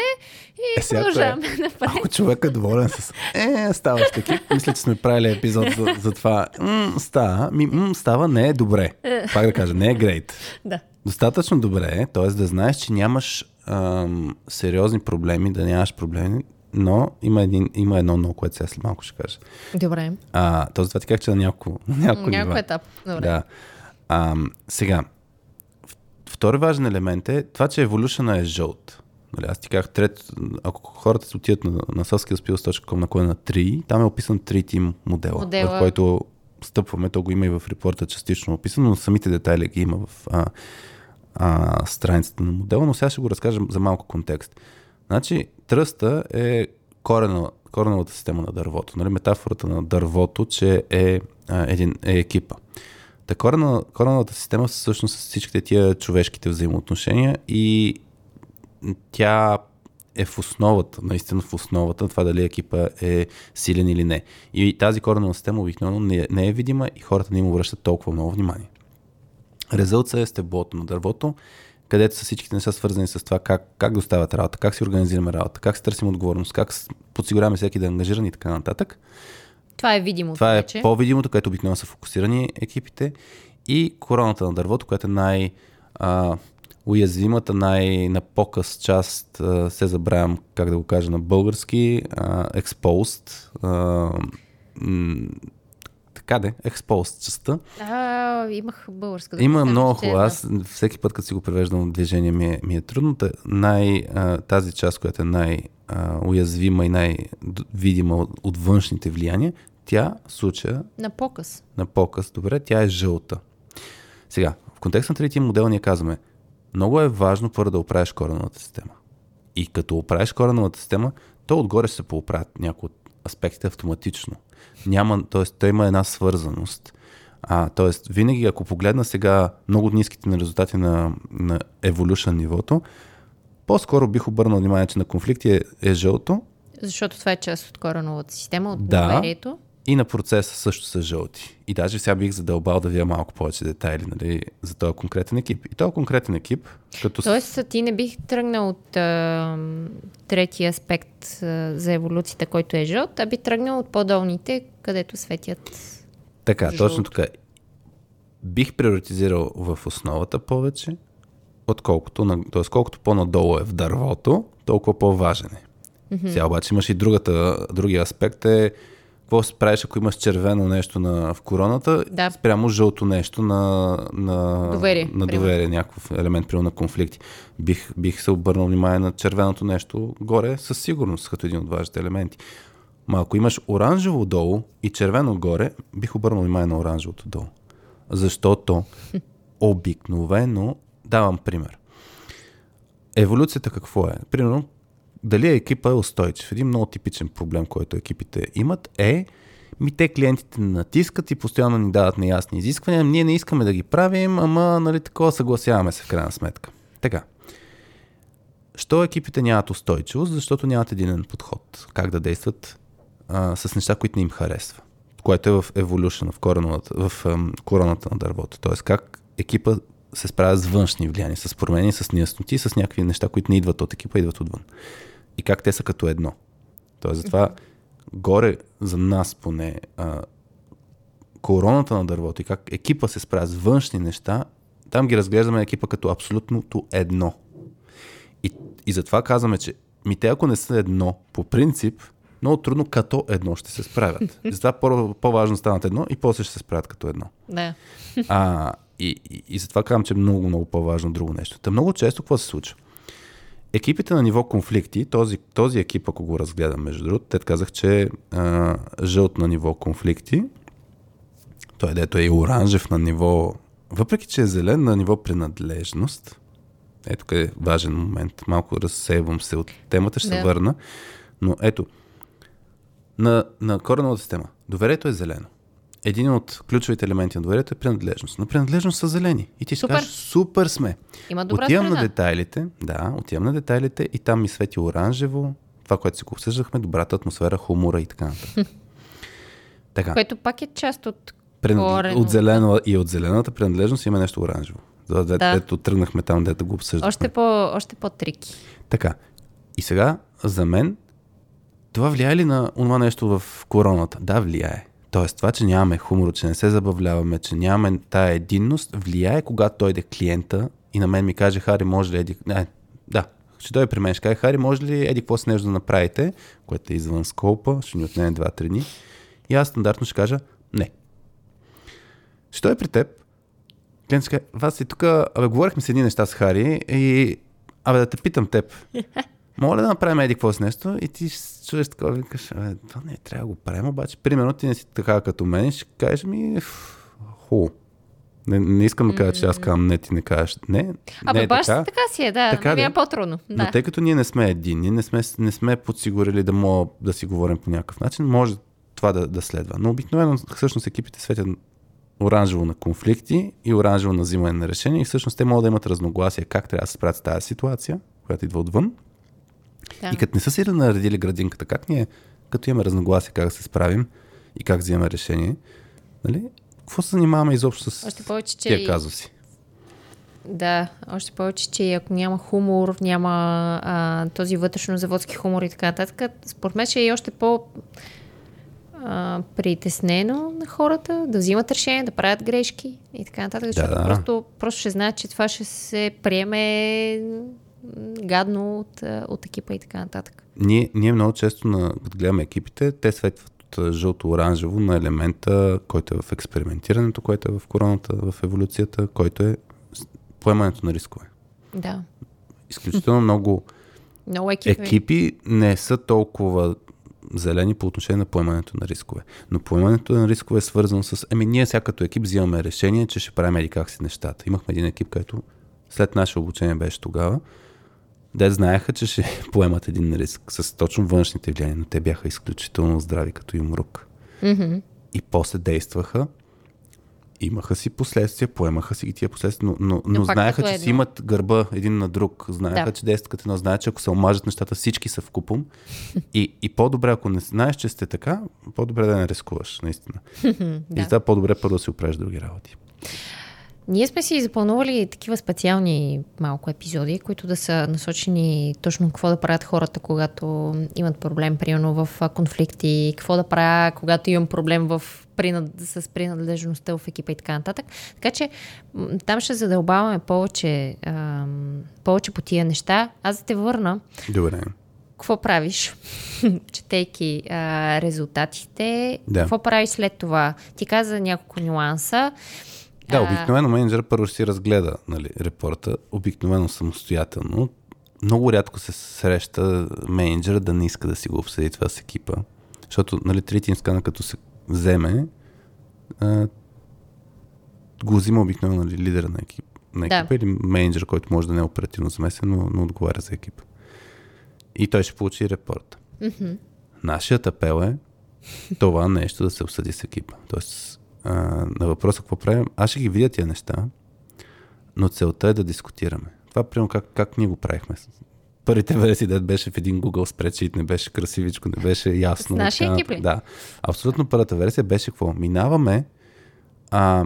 и Е, сега продължаваме това напред. Ако човек е доволен с... Е, става с екип. Мисля, че сме правили епизод за, за това. М, става. Ми, м, става не е добре. Пак да кажа, не е грейт. Да. Достатъчно добре е, т.е. да знаеш, че нямаш ам, сериозни проблеми, да нямаш проблеми, но има, един, има едно но, което сега след малко ще кажа. Добре. А, то затова ти казах, че на няколко, на няколко нива. етап. Добре. Да. А, сега, втори важен елемент е това, че Evolution е жълт. Нали, аз ти казах, трет, ако хората се отидат на, на soskillspills.com на кой на 3, там е описан 3 тим модела, Модела. в който стъпваме, то го има и в репорта частично описано, но самите детайли ги има в а, а, страницата на модела, но сега ще го разкажем за малко контекст. Значи, тръста е корена, кореновата система на дървото. Нали? Метафората на дървото, че е, а, един, е екипа. Та корена, кореновата система всъщност с всичките тия човешките взаимоотношения и тя е в основата, наистина в основата, това дали екипа е силен или не. И тази коренова система обикновено не, не е видима и хората не им обръщат толкова много внимание. Резултат е стеблото на дървото, където са всичките неща свързани с това как, как доставят работа, как си организираме работа, как си търсим отговорност, как подсигуряваме всеки да е ангажиран и така нататък. Това е видимо. Това е вече. по-видимото, където обикновено са фокусирани екипите и короната на дървото, която е най- а, уязвимата, най- на показ част, а, се забравям как да го кажа на български, а, exposed, а, м, така де, exposed частта. А, имах българска. Има дума, много я хубаво. Аз всеки път, като си го превеждам в движение, ми е, ми е трудно. Най, а, тази част, която е най-уязвима и най-видима от, външните влияния, тя в случая На показ. на показ, добре, тя е жълта. Сега, в контекста на третия модел ние казваме, много е важно първо да оправиш кореновата система. И като оправиш кореновата система, то отгоре ще се поправят някои от аспектите автоматично. Няма, т.е. той има една свързаност. А, т.е. винаги, ако погледна сега много ниските на резултати на, на evolution нивото, по-скоро бих обърнал внимание, че на конфликти е, е жълто, Защото това е част от кореновата система, от Да. доверието. И на процеса също са жълти. И даже сега бих задълбал да вия малко повече детайли нали, за този конкретен екип. И този конкретен екип, като Тоест, ти не бих тръгнал от а, третия аспект а, за еволюцията, който е жълт, а би тръгнал от по-долните, където светят. Така, Жълто. точно така. Бих приоритизирал в основата повече, отколкото, на, т.е. колкото по-надолу е в дървото, толкова по-важен е. Mm-hmm. Сега обаче имаш и другата, другия аспект е какво се правиш, ако имаш червено нещо на, в короната, Да. спрямо жълто нещо на, на Доверие, на доверие някакъв елемент, примерно на конфликти. Бих, бих се обърнал внимание на червеното нещо горе със сигурност, като един от важните елементи. Ма ако имаш оранжево долу и червено горе, бих обърнал внимание на оранжевото долу. Защото обикновено, давам пример. Еволюцията какво е? Примерно, дали екипа е устойчив? Един много типичен проблем, който екипите имат е ми те клиентите ни натискат и постоянно ни дават неясни изисквания. Ние не искаме да ги правим, ама нали такова съгласяваме се в крайна сметка. Така. що екипите нямат устойчивост? Защото нямат единен подход. Как да действат а, с неща, които не им харесва. Което е в evolution, в, корената, в ам, короната на дървото. Тоест как екипа се справя с външни влияния, с промени, с неясноти, с някакви неща, които не идват от екипа, идват отвън. И как те са като едно. Тоест, затова горе за нас поне а, короната на дървото и как екипа се справя с външни неща, там ги разглеждаме екипа като абсолютното едно. И, и затова казваме, че ми те ако не са едно, по принцип, много трудно като едно ще се справят. Затова по- по-важно станат едно и после ще се справят като едно. Да. А, и, и, и затова казвам, че е много, много по-важно друго нещо. Та много често какво се случва? Екипите на ниво конфликти, този, този екип, ако го разгледам, между другото, те казах, че е а, жълт на ниво конфликти, той дето е и оранжев на ниво, въпреки че е зелен на ниво принадлежност, ето къде е важен момент, малко разсейвам се от темата, ще Да. се върна, но ето, на, на кореновата система, доверието е зелено. Един от ключовите елементи на доверието е принадлежност. На принадлежност са зелени. И ти ще Супер. кажеш, супер сме. Има добра отивам на страна. детайлите, да, отивам на детайлите и там ми свети оранжево, това, което си го обсъждахме, добрата атмосфера, хумора и така нататък. така, Което пак е част от принад... от зелено и от зелената принадлежност има нещо оранжево. За да. Да. Ето тръгнахме там, дето го обсъждахме. Още, по, още по-трики. Така. И сега, за мен, това влияе ли на това нещо в короната? Да, влияе. Тоест, това, че нямаме хумор, че не се забавляваме, че нямаме тая единност, влияе, когато дойде клиента и на мен ми каже, Хари, може ли еди... Не, да, ще дойде при мен, ще каже, Хари, може ли еди какво си нещо да направите, което е извън скопа, ще ни отнеме 2-3 дни. И аз стандартно ще кажа, не. Ще дойде при теб, клиент ще каже, вас и тук, абе, говорихме с едни неща с Хари и, абе, да те питам теб. Моля да направим еди какво с нещо и ти ще чуеш такова, викаш, «Абе, това не трябва да го правим, обаче, примерно ти не си така като мен ще кажеш ми, «Ф, хубаво. Не, не искам да кажа, че аз казвам не, ти не кажеш не. Абе, не е баш така. така си е, да. Така ми да е е. по-трудно. Но Да. тъй като ние не сме единни, не сме, не сме подсигурили да мога да си говорим по някакъв начин, може това да, да следва. Но обикновено всъщност екипите светят оранжево на конфликти и оранжево на взимане на решения и всъщност те могат да имат разногласия как трябва да се справят с тази ситуация, която идва отвън. Да. И като не са си наредили градинката, как ние, като имаме разногласия, как да се справим и как взимаме решение, нали? Какво се занимаваме изобщо с Още повече, че тия казуси? Да, още повече, че ако няма хумор, няма а, този вътрешно-заводски хумор и така нататък, според мен ще е и още по а, притеснено на хората да взимат решения, да правят грешки и така нататък, защото да. просто, просто ще знаят, че това ще се приеме гадно от, а, от екипа и така нататък. Ние, ние много често, на, като гледаме екипите, те светват от жълто-оранжево на елемента, който е в експериментирането, който е в короната, в еволюцията, който е поемането на рискове. Да. Изключително много Много екипи. екипи не са толкова зелени по отношение на поемането на рискове. Но поемането на рискове е свързано с... Еми, ние сега като екип взимаме решение, че ще правим еди как си нещата. Имахме един екип, който след наше обучение беше тогава, де знаеха, че ще поемат един риск с точно външните влияния, но те бяха изключително здрави като юмрук. Мгм. И после действаха, имаха си последствия, поемаха си ги тия последствия, но, но, но, Но знаеха, че едно. си имат гърба един на друг. Знаеха, Да. че действат като едно. Знаят, че ако се омажат нещата, всички са в купом. И, и по-добре, ако не знаеш, че сте така, по-добре да не рискуваш, наистина. И Да. затова по-добре първо да си оправиш други работи. Ние сме си запълнували такива специални малко епизоди, които да са насочени точно какво да правят хората, когато имат проблем, примерно в конфликти, какво да правя, когато имам проблем в принад... с принадлежността в екипа и така нататък. Така че там ще задълбаваме повече, ам, повече по тия неща. Аз да те върна Добре. какво правиш, четейки а, резултатите, Да. какво правиш след това. Ти каза няколко нюанса. Да, обикновено менеджер първо ще си разгледа нали, репорта, обикновено самостоятелно. Много рядко се среща менеджера да не иска да си го обсъди това с екипа. Защото нали, третия скана като се вземе, а, го взима обикновено нали, лидера на, екип, на Да. екипа или менеджер, който може да не е оперативно замесен, но, но отговаря за екипа. И той ще получи репорта. Нашият апел е това нещо да се обсъди с екипа. Тоест, а, на въпроса какво правим, аз ще ги видя тия неща, но целта е да дискутираме. Това, примерно, как, как ние го правихме. първите версии, да беше в един Google Spreadsheet, не беше красивичко, не беше ясно. С нашия екип ли? Да. Абсолютно първата версия беше какво? Минаваме, а,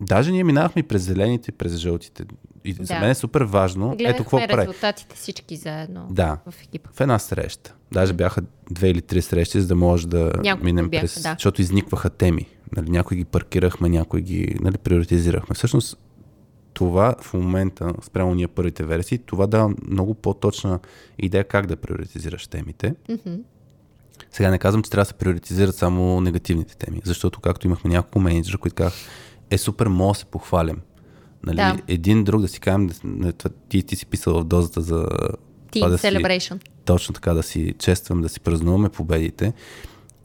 даже ние минавахме през зелените, и през жълтите. И за Да. мен е супер важно. Ето какво Гледахме прави. резултатите всички заедно Да. в екипа. В една среща. Даже бяха две или три срещи, за да може да Няколко минем бяха, през... да. Защото изникваха теми. Нали, някои ги паркирахме, някои ги нали, приоритизирахме. Всъщност това в момента, спрямо ние първите версии, това дава много по-точна идея как да приоритизираш темите. Сега не казвам, че трябва да се приоритизират само негативните теми, защото както имахме няколко менеджера, които казах, е супер, мога да се похвалим. Нали, Да. Един друг да си кажем, ти, ти си писал в дозата за Team това да си, Celebration. точно така да си чествам, да си празнуваме победите.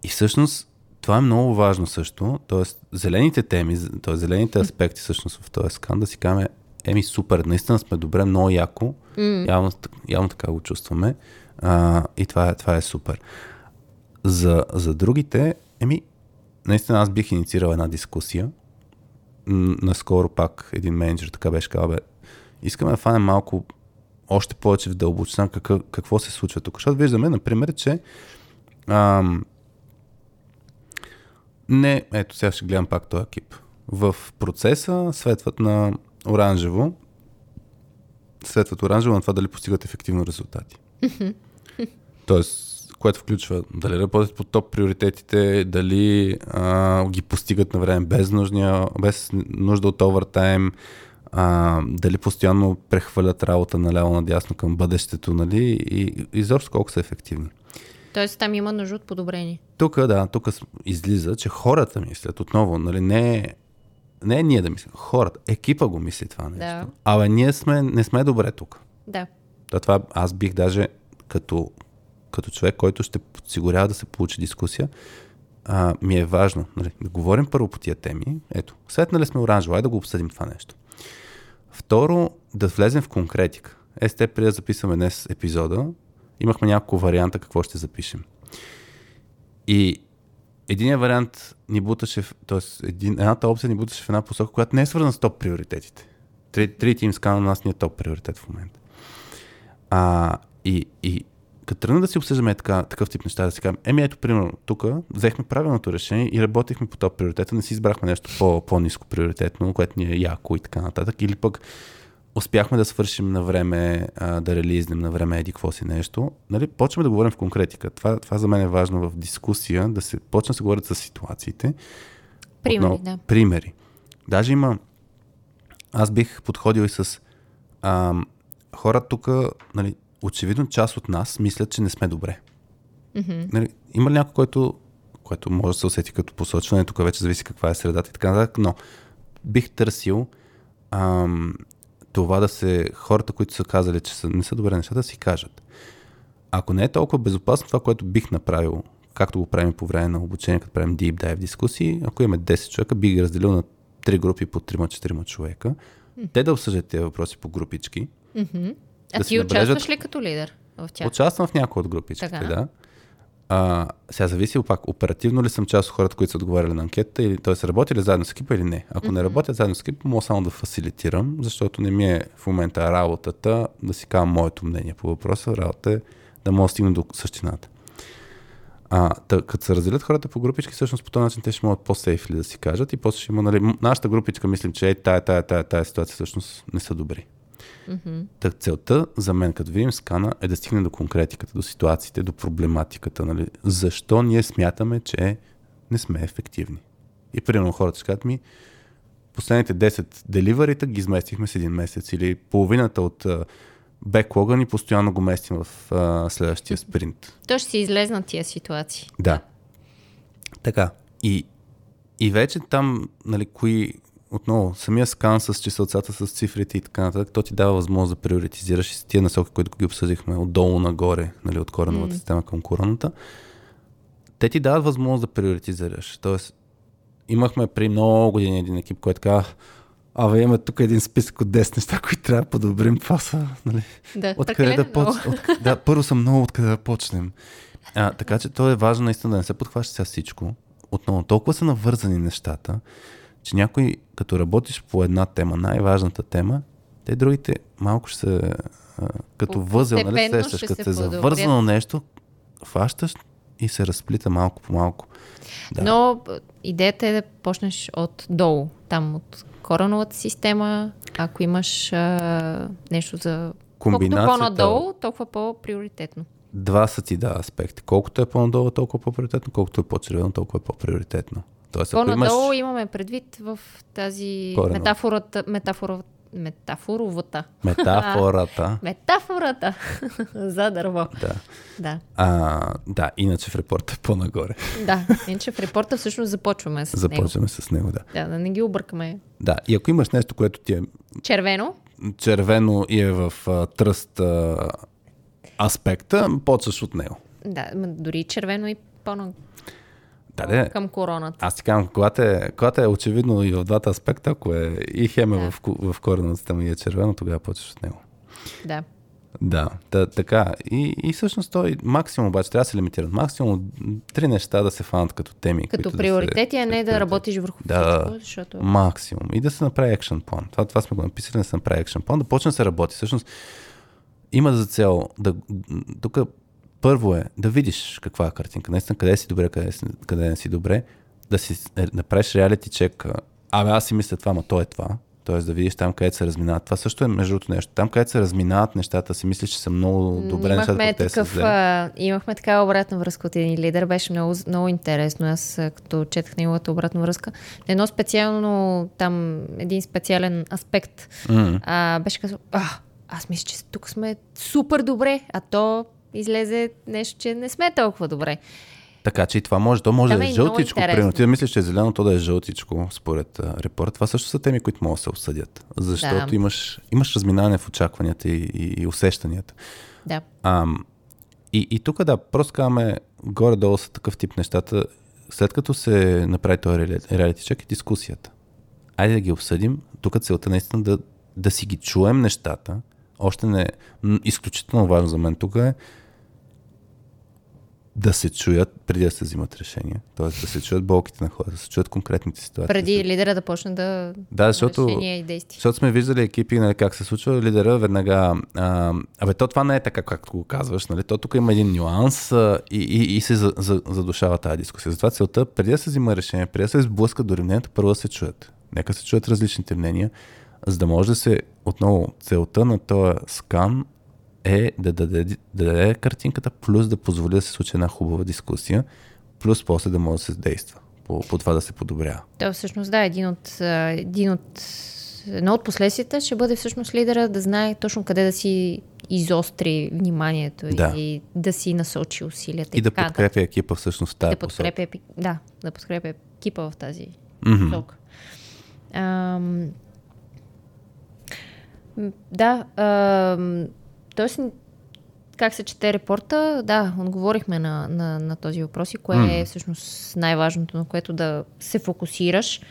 И всъщност това е много важно също. Тоест, зелените теми, т.е. зелените аспекти всъщност в този скан, да си кажем, еми супер, наистина сме добре, много яко. Mm. Явно, явно така го чувстваме. А, и това е, това е супер. За, за другите, еми, наистина аз бих инициирал една дискусия. Наскоро пак един менеджер така беше казал, бе, искаме да фанем малко още повече в дълбочина какво, какво се случва тук. Защото виждаме, например, че ам, не, ето сега ще гледам пак този екип. В процеса светват на оранжево, светват оранжево на това дали постигат ефективно резултати. Тоест, което включва дали работят по топ приоритетите, дали а, ги постигат на време без, нужния, без нужда от овертайм, а, дали постоянно прехвърлят работа наляво надясно към бъдещето, нали, и изобщо колко са ефективни. Тоест там има нужда от подобрение. Тук, да, тук излиза, че хората мислят отново, нали, не не е ние да мислим, хората, екипа го мисли това нещо. Да. Абе, ние сме, не сме добре тук. Да. То това аз бих даже като, като човек, който ще подсигурява да се получи дискусия, а, ми е важно нали, да говорим първо по тия теми. Ето, светнали сме оранжево, да го обсъдим това нещо. Второ, да влезем в конкретика. Е, с преди да записваме днес епизода, имахме няколко варианта какво ще запишем. И единият вариант ни буташе, т.е. един, едната опция ни буташе в една посока, която не е свързана с топ приоритетите. Три, три тим скана на нас ни е топ приоритет в момента. А, и, и като тръгна да си обсъждаме така, такъв тип неща, да си кажем, еми ето, примерно, тук взехме правилното решение и работихме по топ приоритета, не си избрахме нещо по, по-низко приоритетно, което ни е яко и така нататък, или пък успяхме да свършим на време, а, да релизнем на време еди какво си нещо, нали, почваме да говорим в конкретика. Това, това за мен е важно в дискусия, да се почне да се говорят с ситуациите. Примери, да. Примери. Даже има, аз бих подходил и с ам, хора тук, нали, очевидно част от нас мислят, че не сме добре. Мгм. Нали, има ли някой, който, който може да се усети като посочване, тук вече зависи каква е средата и така нататък, но бих търсил ам, това да се, хората, които са казали, че са, не са добре нещата, да си кажат. Ако не е толкова безопасно това, което бих направил, както го правим по време на обучение, като правим deep dive дискусии, ако имаме 10 човека, бих ги разделил на 3 групи по 3-4 човека. Те да обсъждат тези въпроси по групички. Мгм. А Да ти участваш ли като лидер в тях? Участвам в някои от групичките, Така. да. А, сега зависи пак, оперативно ли съм част от хората, които са отговаряли на анкетата, или т.е. работили заедно с екипа или не. Ако не работят заедно с екипа, мога само да фасилитирам, защото не ми е в момента работата да си казвам моето мнение по въпроса. Работа е да мога да стигна до същината. А, тъ, като се разделят хората по групички, всъщност по този начин те ще могат по-сейфли да си кажат и после ще има, нали, нашата групичка мислим, че е тая, тая, тая, тая ситуация всъщност не са добри. Мгм. Та целта за мен, като видим скана, е да стигне до конкретиката, до ситуациите, до проблематиката. Нали? Защо ние смятаме, че не сме ефективни? И примерно хората ще кажат ми, последните 10 деливарита ги изместихме с един месец или половината от беклога ни постоянно го местим в а, следващия спринт. То ще си излезнат тия ситуации. Да. Така. И, и вече там, нали, кои, отново, самия скан с числецата, с цифрите и така нататък, то ти дава възможност да приоритизираш и с тия насоки, които ги обсъдихме отдолу нагоре, нали, от кореновата М. система към короната. Те ти дават възможност да приоритизираш. Тоест, имахме при много години един екип, който каза, Абе, имаме тук един списък от 10 неща, които трябва да подобрим. Това са, нали, Да, Откъде да много. почнем? От... Да, първо съм много откъде да почнем. А, така че то е важно наистина да не се подхваща сега всичко. Отново, толкова са навързани нещата, че някой, като работиш по една тема, най-важната тема, те другите малко ще се а, като възел, нали сещаш, като се е завързано нещо, фащаш и се разплита малко по малко. Да. Но идеята е да почнеш от долу, там от кореновата система. Ако имаш а, нещо за... Колкото по-надолу, толкова по-приоритетно. Два са ти да аспекти. Колкото е по-надолу, толкова по-приоритетно, колкото е по-червено, толкова е по-приоритетно. Тоест, По-надолу имаш имаме предвид в тази Корено. метафората, метафора, метафоровата. метафората, Метафората за дърво. да. Да, А, да, иначе в репорта по-нагоре. да. Иначе в репорта всъщност започваме с него. Започваме с него, да. Да, да не ги объркаме. Да, и ако имаш нещо, което ти е Червено, червено и е в а, тръст а, аспекта, почваш от него. да, дори червено и по Да, де, към короната. аз ти казвам, когато е, когато е очевидно и в двата аспекта, ако е и хем е Да. в, в корената система и е червено, тогава почваш от него. Да. Да, та, така. И, и всъщност той максимум обаче трябва да се лимитират. Максимум три неща да се фанат като теми. Като приоритети, да а се, не да работиш върху Да. всичко, защото... Максимум. И да се направи екшен план. Това, това сме го написали, да се направи екшен план, да почне да се работи. Всъщност има за цел да... Тук първо е да видиш каква е картинка. Наистина, къде си добре, къде, си, къде не си добре. Да си е, направиш реалити чек. Абе, аз си мисля това, ма то е това. Тоест да видиш там, където се разминават. Това също е между другото нещо. Там, където се разминават нещата, си мислиш, че са много добре нещата, имахме, те са такъв, зле. а, имахме такава обратна връзка от един лидер. Беше много, много интересно. Аз като четах неговата обратна връзка. Едно специално, там, един специален аспект. М. А, беше казал, а, аз мисля, че тук сме супер добре, а то излезе нещо, че не сме толкова добре. Така че и това може. То може Там да е е жълтичко. Примерно ти да мислиш, че е зелено, то да е жълтичко, според а, репорт. Това също са теми, които могат да се обсъдят. Защото Да. имаш, имаш разминаване в очакванията и, и, и усещанията. Да. Ам, и, и тук да, просто казваме, горе-долу са такъв тип нещата. След като се направи този реали- реалити чек и дискусията. Айде да ги обсъдим. Тук целта наистина да, да си ги чуем нещата. Още не... Изключително важно за мен тук е да се чуят преди да се взимат решения. Тоест да се чуят болките на хората, да се чуят конкретните ситуации. Преди лидера да почне да Да, защото, и действия. защото сме виждали екипи, нали, как се случва, лидера веднага, а, абе то това не е така, както го казваш, нали, то тук има един нюанс а, и, и, и се за, за, задушава тази дискусия. Затова целта, преди да се взима решение, преди да се сблъскат до мнението, първо да се чуят. Нека се чуят различните мнения, за да може да се, отново, целта на този скан е да даде, да даде картинката, плюс да позволи да се случи една хубава дискусия, плюс после да може да се действа по, по това да се подобрява. То всъщност да, един от, един от едно от последствията ще бъде всъщност лидера да знае точно къде да си изостри вниманието Да. и да си насочи усилията. И да така подкрепя екипа всъщност тази да подкрепя, епи- да, да подкрепя екипа в тази Мгм. посока. Ам, да, ам, тоест, как се чете репорта, да, отговорихме на, на, на този въпрос и кое М. е всъщност най-важното, на което да се фокусираш.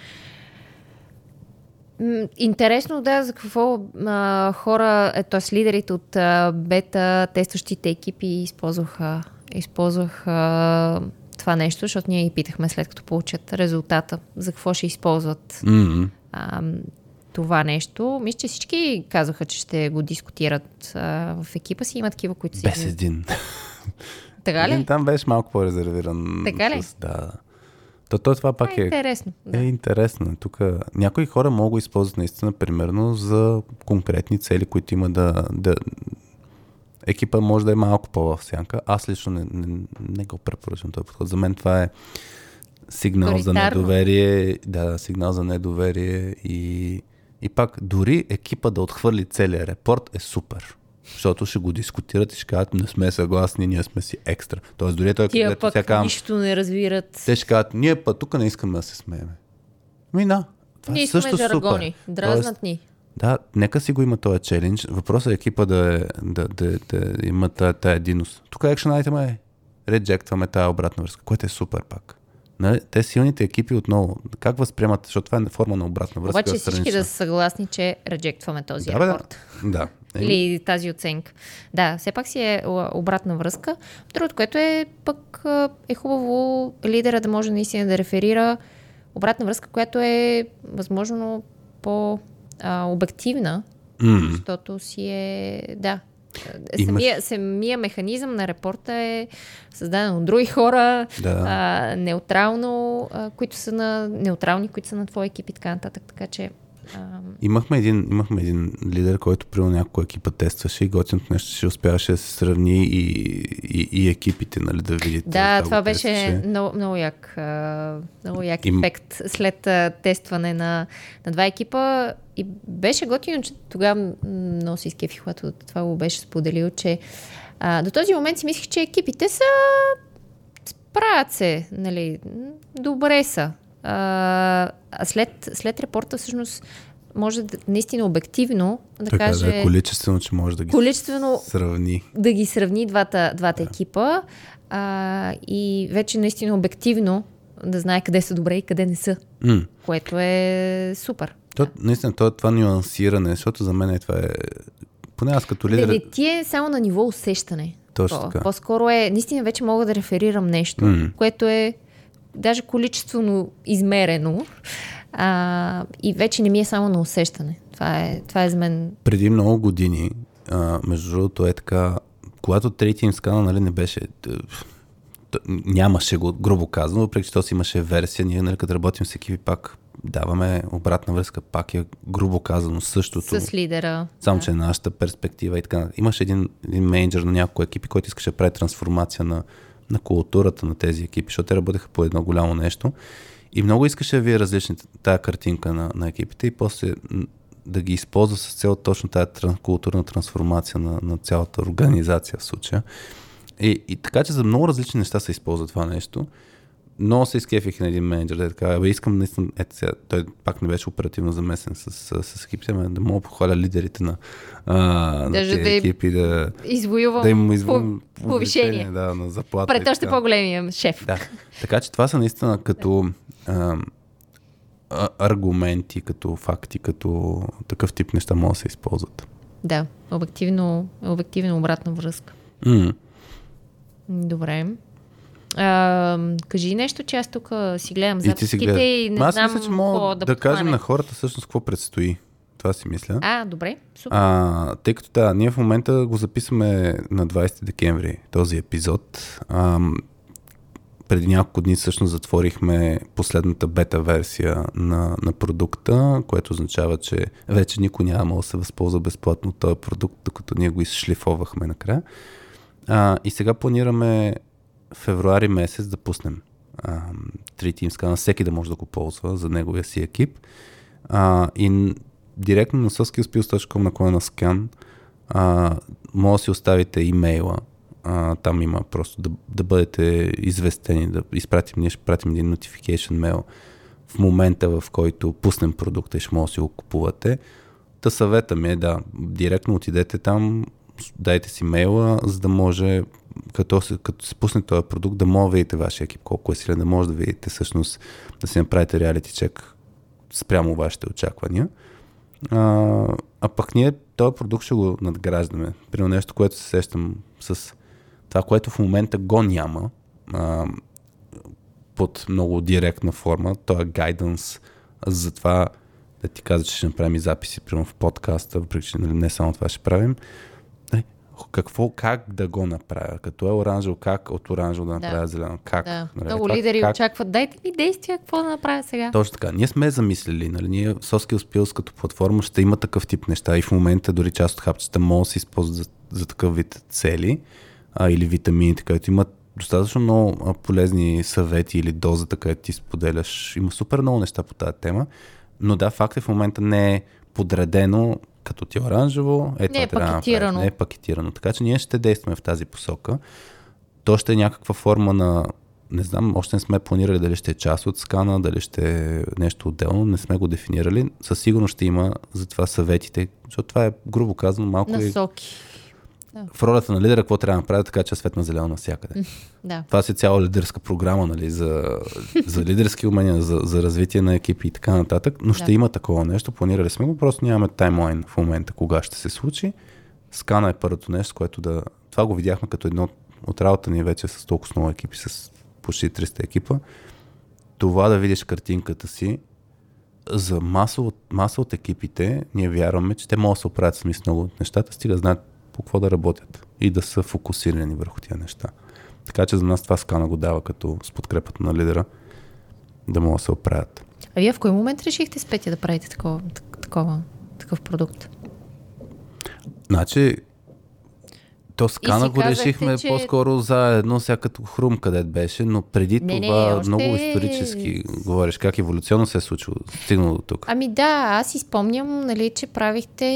Интересно, да, за какво а, хора, е, т.е. лидерите от а, бета, тестващите екипи използваха, използваха това нещо, защото ние ги питахме след като получат резултата, за какво ще използват М, а, това нещо. Мисля, че всички казаха, че ще го дискутират а, в екипа си. Има такива, които си... Без един. Така Един ли? там беше малко по-резервиран. Така ли? С, да. То, то това пак е е, интересно. е Да. интересно. Тук някои хора могат да използват наистина, примерно, за конкретни цели, които има да, да... Екипа може да е малко по-в сянка. Аз лично не, не, не го препоръчвам този подход. За мен това е сигнал за Авторитарно. недоверие. Да, сигнал за недоверие и, и пак дори екипа да отхвърли целият репорт е супер. Защото ще го дискутират и ще кажат, не сме съгласни, ние сме си екстра. Тоест, дори той, Тия пък сега казвам, нищо не разбират. те ще кажат, ние път тук не искаме да се смееме. Ми да, това Ние е също жаргони. супер. Дразнат ни. Да, нека си го има този челендж. Въпросът е екипа да, е, да, да, да има тая, тая единност. Тук екшен айтема е реджектваме тая обратна връзка, което е супер пак. Нали? Те силните екипи отново, как възприемат, защото това е форма на обратна връзка. Обаче всички странична. да са съгласни, че реджектваме този да, бе, да. Да. Или тази оценка. Да, все пак си е обратна връзка. Другото, което е пък е хубаво лидера да може наистина да реферира обратна връзка, която е възможно по-обективна, м, защото си е, да. Самия, самия механизъм на репорта е създаден от други хора, Да. а, неутрално, а, които са на неутрални, които са на твоя екип и така нататък. Така че а, Имахме един, имахме един лидер, който при някой екипа тестваше и готиното нещо, че успяваше да се сравни и, и, и екипите, нали, да видите. да, това го беше тестваше. много, много як, много як Им- ефект след тестване на, на два екипа. И беше готино, че тогава много се изкефих, когато това го беше споделил, че а, до този момент си мислих, че екипите са справят се, нали, добре са. А, след, след репорта всъщност може да, наистина обективно да Така каже да е количествено, че може да ги количествено сравни. да ги сравни двата, двата екипа а, и вече наистина обективно да знае къде са добре и къде не са, М. което е супер. То, наистина, то, това нюансиране, защото за мен е това е... Поне аз като лидер... Не ти е само на ниво усещане. Точно По- така. По-скоро е, наистина вече мога да реферирам нещо, М. което е даже количествено измерено а, и вече не ми е само на усещане. Това е, това е за мен преди много години, а, между другото е така, когато трети им скана, нали, не беше, нямаше го, грубо казано, въпреки че то си имаше версия, ние, нали, като работим с екипи, пак даваме обратна връзка, пак е грубо казано същото. с лидера. Само, че е нашата перспектива и така. Имаше един, един менеджер на някои екипи, който искаше да прави трансформация на, на културата на тези екипи, защото те работеха по едно голямо нещо. И много искаше да вие различни тая картинка на, на екипите и после да ги използва с цел точно тази тран, културна трансформация на, на цялата организация в случая. И, и така, че за много различни неща се използва това нещо. Много се изкефих на един менеджер, да е така, бе, искам наистина, ето сега, той пак не беше оперативно замесен с, с, с екипите, но да мога похваля лидерите на, а, на тези да им екипи, да, Извоювам да им по- повишение. Да, на заплата. Пред още по-големия шеф. Да. Така че това са наистина като а, а, аргументи, като факти, като такъв тип неща могат да се използват. Да, обективно, обективно обратна връзка. М. Добре. А, кажи нещо, че аз тук си гледам И записките гледаш. и не Аз знам мисля, че мога да, да, кажем на хората всъщност какво предстои. Това си мисля. А, добре, супер. А, тъй като да, ние в момента го записваме на 20 декември този епизод. Ам, преди няколко дни всъщност затворихме последната бета версия на, на продукта, което означава, че вече никой няма да се възползва безплатно от този продукт, докато ние го изшлифовахме накрая. А, и сега планираме февруари месец да пуснем три тимска на всеки да може да го ползва за неговия си екип. А, и директно на soskillspills.com наклона на скан може да си оставите имейла. А, там има просто да, да бъдете известени, да изпратим, ние ще пратим един notification mail в момента, в който пуснем продукта и ще може да си го купувате. Та съвета ми е да, директно отидете там, дайте си мейла, за да може, като се, като се пусне този продукт, да може да видите вашия екип колко е силен, да може да видите всъщност, да си направите реалити чек спрямо вашите очаквания. А, а пък ние този продукт ще го надграждаме. При нещо, което се сещам с това, което в момента го няма, а, под много директна форма, то е гайдънс за това да ти каза, че ще направим и записи примерно в подкаста, въпреки че нали, не само това ще правим. Какво, как да го направя? Като е оранжево, как от оранжево да направя Да. зелено? Как? Да. Нали, Много това лидери как? очакват, дайте ми действия, какво да направя сега. Точно така. Ние сме замислили, нали? Ние Soskill Spills като платформа ще има такъв тип неща и в момента дори част от хапчета могат да се използват за, за такъв вид цели а, или витамините, където имат достатъчно много полезни съвети или дозата, където ти споделяш. Има супер много неща по тази тема, но да, факт е в момента не е подредено като ти е оранжево. Е, Не това е трябва да пакетирано. направиш. Не е пакетирано. Така че ние ще действаме в тази посока. То ще е някаква форма на не знам, още не сме планирали дали ще е част от скана, дали ще е нещо отделно, не сме го дефинирали. Със сигурност ще има за това съветите, защото това е, грубо казано, малко и В ролята на лидера, какво трябва да направи, така че е светна зелена навсякъде. Да. Това си цяла лидерска програма, нали, за, за лидерски умения, за, за развитие на екипи и така нататък, но ще Да. има такова нещо, планирали сме го, просто нямаме таймлайн в момента кога ще се случи. Скана е първото нещо, което да... Това го видяхме като едно от работа ни вече с толкова много екипи, с почти 300 екипа. Това да видиш картинката си, за маса от, маса от екипите, ние вярваме, че те могат да се оправят с много от нещата, стига знаят по какво да работят и да са фокусирани върху тия неща. Така че за нас това скана го дава като с подкрепата на лидера да могат да се оправят. А вие в кой момент решихте с Петя да правите такова, такова, такъв продукт? Значи, то скана го казахте, решихме че- по-скоро заедно, сега като хрум къдет беше, но преди Не, не, това още- много исторически говориш, как еволюционно се е случило, стигнало до тук. Ами да, аз си спомням, нали, че правихте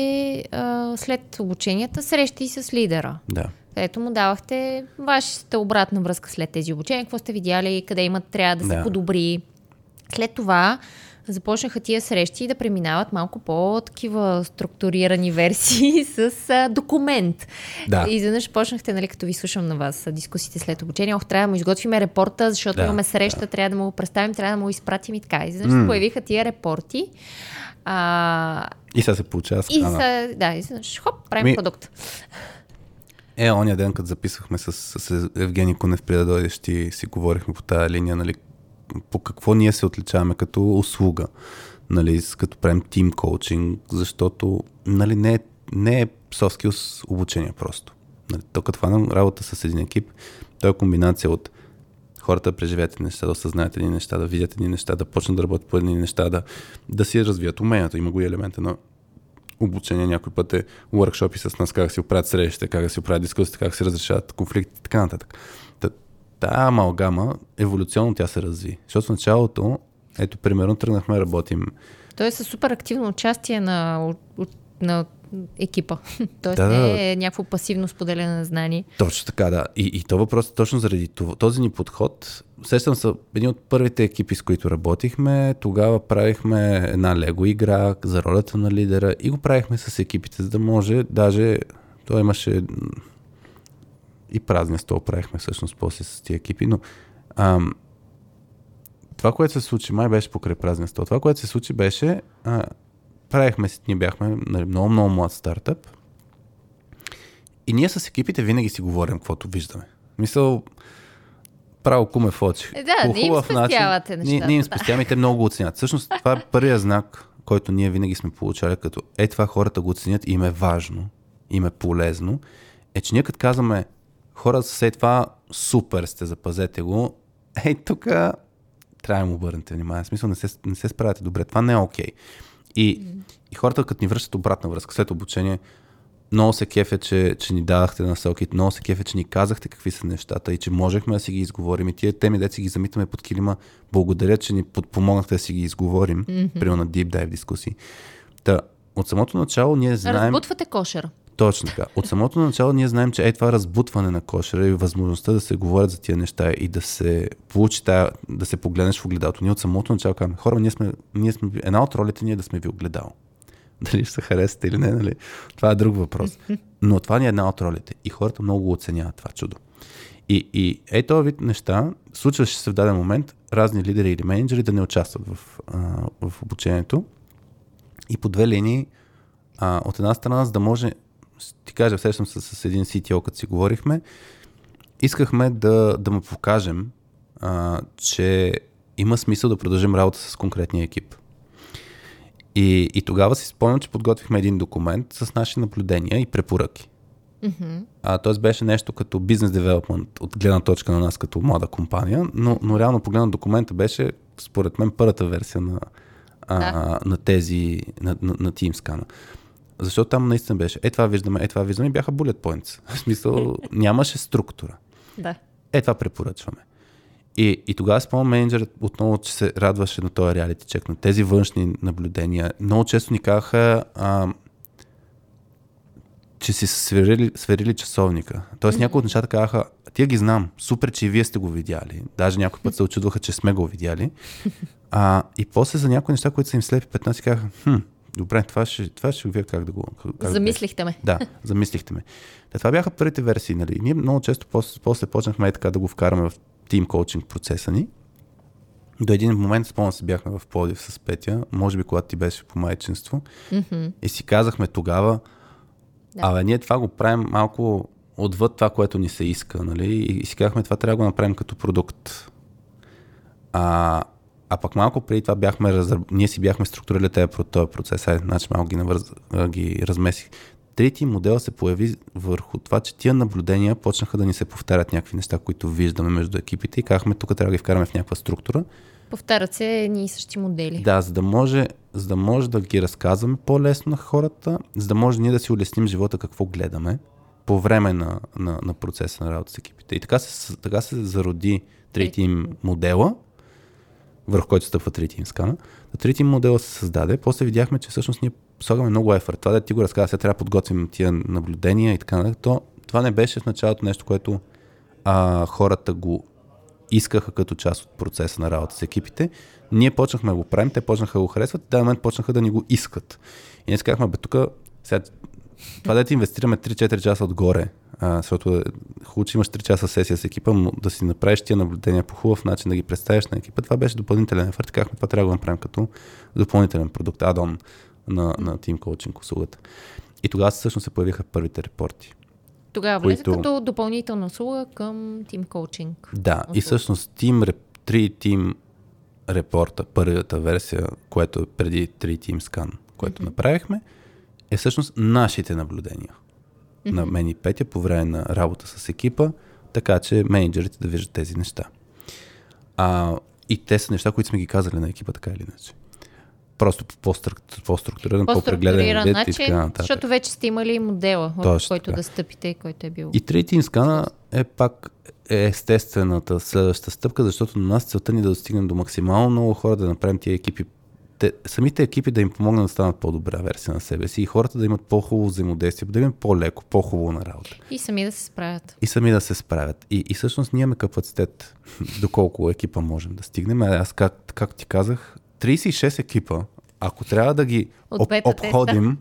а, след обученията срещи с лидера. Да. Ето му давахте вашата обратна връзка след тези обучения, какво сте видяли, къде имат, трябва да се Да. подобри. След това започнаха тия срещи да преминават малко по-такива структурирани версии с а, документ. Да. И изведнъж почнахте, нали, като ви слушам на вас дискусиите след обучение, ох, трябва да му изготвиме репорта, защото Да, имаме среща, трябва да му го представим, трябва да му го изпратим и така. И изведнъж се появиха тия репорти. А, И сега се получава и скана. са, да, изведнъж, хоп, правим Ми- продукт. Е, оня ден, като записахме с, с Евгений Кунев преди да дойдеш, ти си говорихме по тази линия, нали, по какво ние се отличаваме като услуга, нали, като правим тим коучинг, защото нали, не, е, не е soft обучение просто. Нали, то като хванем работа с един екип, то е комбинация от хората да преживеят едни неща, да осъзнаят едни неща, да видят едни неща, да почнат да работят по едни неща, да, да си развият уменията. Има го и елемента на обучение, някой път е workshopи с нас, как да си оправят срещите, как да си оправят дискусите, как се разрешават конфликти и така нататък. Та, тая амалгама, еволюционно тя се разви. Защото в началото, ето, примерно, тръгнахме да работим. Той е със супер активно участие на, на екипа. Тоест Да, не е някакво пасивно споделяне на знание. Точно така, да. И, и то въпрос е точно заради това. Този ни подход, сещам се, един от първите екипи, с които работихме, тогава правихме една лего игра за ролята на лидера и го правихме с екипите, за да може, даже, то имаше и празния стол правихме всъщност после с тия екипи, но ам, това, което се случи, май беше покрай празния стол, това, което се случи беше, а, правихме, си- ние бяхме нали, много, много млад стартъп, и ние с екипите винаги си говорим каквото виждаме. Мисъл, право куме в очи. Е, да, По не им спестявате начин, Ние, нещата, ние им да. спестяваме и те много го оценят. Всъщност, това е първият знак, който ние винаги сме получали, като е това хората го оценят и им е важно, им е полезно, е, че ние като казваме хората са е това супер сте, запазете го, ей тук трябва да му обърнете внимание. В смисъл не се, не се справяте добре. Това не е окей. И, и хората, като ни връщат обратна връзка след обучение, много се кефе, че, че ни дадахте насоки, много се кефе, че ни казахте какви са нещата и че можехме да си ги изговорим. И тия теми, де си ги замитаме под килима, благодаря, че ни подпомогнахте да си ги изговорим, mm-hmm. примерно на deep dive дискусии. Та, от самото начало ние знаем... Разбутвате кошера. Точно така. От самото начало ние знаем, че е това разбутване на кошера и възможността да се говорят за тия неща и да се получи тая, да се погледнеш в огледалото. Ние от самото начало казваме, хора, ние сме, ние сме, една от ролите ни е да сме ви огледало. Дали ще се харесате или не, нали? Това е друг въпрос. Но това ни е една от ролите. И хората много го оценяват това чудо. И, и е този вид неща, случваше се в даден момент разни лидери или менеджери да не участват в, а, в обучението. И по две линии, а, от една страна, за да може, ти кажа, сещам се с един CTO, като си говорихме, искахме да, да му покажем, а, че има смисъл да продължим работа с конкретния екип. И, и тогава си спомням, че подготвихме един документ с наши наблюдения и препоръки. А, тоест беше нещо като бизнес девелопмент от гледна точка на нас като млада компания, но, но реално погледнат документа беше, според мен, първата версия на, а, Да. на тези, на, на, на TeamScan. Защото там наистина беше, е това виждаме, е това виждаме и бяха bullet points. В смисъл, нямаше структура. Да. Е, това препоръчваме. И, и тогава спомням менеджерът отново, че се радваше на този реалити чек, на тези външни наблюдения. Много често ни казаха, а, че си сверили, сверили часовника. Тоест някои от нещата казаха, тия ги знам, супер, че и вие сте го видяли. Даже някой път се очудваха, че сме го видяли. А, и после за някои неща, които са им слепи 15, казаха, хм, добре, това ще, това ще видя как да го... Как Замислихте ме. да, замислихте ме. Та, това бяха първите версии. Нали? Ние много често после, после почнахме и така да го вкараме в тим коучинг процеса ни. До един момент, спомням се, бяхме в Плодив с Петя, може би когато ти беше по майчинство, Мгм. и си казахме тогава, Да. абе, ние това го правим малко отвъд това, което ни се иска, нали? И, и си казахме, това трябва да го направим като продукт. А, а пък малко преди това бяхме, разраб... ние си бяхме структурирали тези, този процес, ай, значи малко ги, навърз... а, ги размесих. Трети модел се появи върху това, че тия наблюдения почнаха да ни се повтарят някакви неща, които виждаме между екипите и казахме, тук трябва да ги вкараме в някаква структура. Повтарят се едни и същи модели. Да, за да може, за да, може да ги разказваме по-лесно на хората, за да може ние да си улесним живота какво гледаме по време на, на, на процеса на работа с екипите. И така се, така се зароди трети им модела, върху който стъпва трети им скана. Трети им модела се създаде, после видяхме, че всъщност ние слагаме много ефорт. Това да ти го разказа, сега трябва да подготвим тия наблюдения и така нататък. То, това не беше в началото нещо, което а, хората го искаха като част от процеса на работа с екипите. Ние почнахме да го правим, те почнаха да го харесват в момент почнаха да ни го искат. И ние казахме, бе, тук сега, това да ти инвестираме 3-4 часа отгоре, а, защото хубаво, че имаш 3 часа сесия с екипа, да си направиш тия наблюдения по хубав начин, да ги представиш на екипа, това беше допълнителен ефорт. Казахме, това трябва да го направим като допълнителен продукт, адон на, на Team Coaching услугата. И тогава всъщност се появиха първите репорти. Тогава влезе които... като допълнителна услуга към Team Coaching. Да, услуга. и всъщност Team, 3 Team репорта, първата версия, което е преди 3 Team Scan, което mm-hmm. направихме, е всъщност нашите наблюдения. Mm-hmm. На мен и Петя по време на работа с екипа, така че менеджерите да виждат тези неща. А, и те са неща, които сме ги казали на екипа, така или иначе просто по-структуриран, по-прегледан вид начин, и така нататък. Защото вече сте имали модела, в който така. да стъпите, който е бил. И трети скана е пак е естествената следваща стъпка, защото на нас целта ни е да достигнем до максимално много хора, да направим тия екипи те, самите екипи да им помогнат да станат по-добра версия на себе си и хората да имат по-хубаво взаимодействие, да им е по-леко, по-хубаво на работа. И сами да се справят. И сами да се справят. И, и всъщност ние имаме капацитет, доколко екипа можем да стигнем. Аз, как, както ти казах, 36 екипа, ако трябва да ги об, обходим,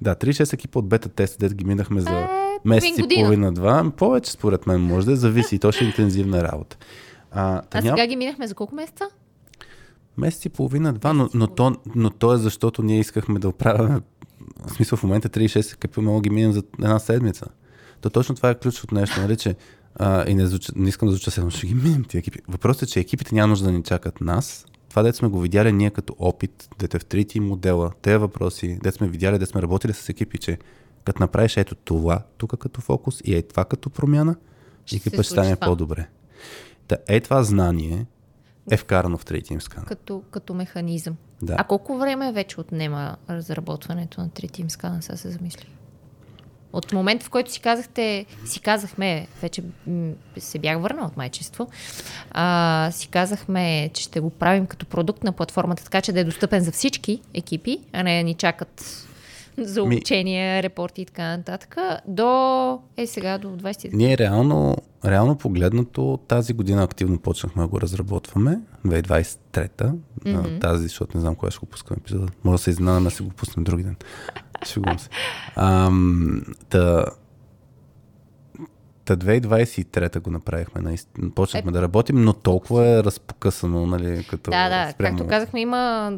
да, 36 екипа от бета теста, дет ги минахме за е, месец и половина-два, повече според мен може да зависи, то ще е интензивна работа. А, а сега ги минахме за колко месеца? Месец и половина-два, но, но, то, но то е защото ние искахме да оправяме, в смисъл в момента 36 екипа мога ги минем за една седмица. То точно това е ключовото нещо, нали, че а, и не, звуча, не искам да звуча сега, ще ги минем тия екипи. Въпросът е, че екипите няма нужда да ни чакат нас, това, дете сме го видяли ние като опит, дете в трети модела, тези въпроси, дете сме видяли, дете сме работили с екипи, че като направиш ето това тук като фокус и е това като промяна, екипа ще стане това. по-добре. Да, е това знание е вкарано в трети скан. Като, като механизъм. Да. А колко време вече отнема разработването на трети скан, сега се замисли? От момента, в който си казахте, си казахме, вече се бях върнал от майчество, а, си казахме, че ще го правим като продукт на платформата, така че да е достъпен за всички екипи, а не ни чакат за обучение, Ми... репорти и така нататък, до е сега до 20 Ние реално, реално погледнато тази година активно почнахме да го разработваме, 2023-та, mm-hmm. тази, защото не знам кога ще го пускам епизода. Може да се изненадаме да си го пуснем други ден. Шегувам се. Ам, та, Та 2023 го направихме, наистина. Почнахме е... да работим, но толкова е разпокъсано, нали, като Да, да, спрямо... както казахме, има,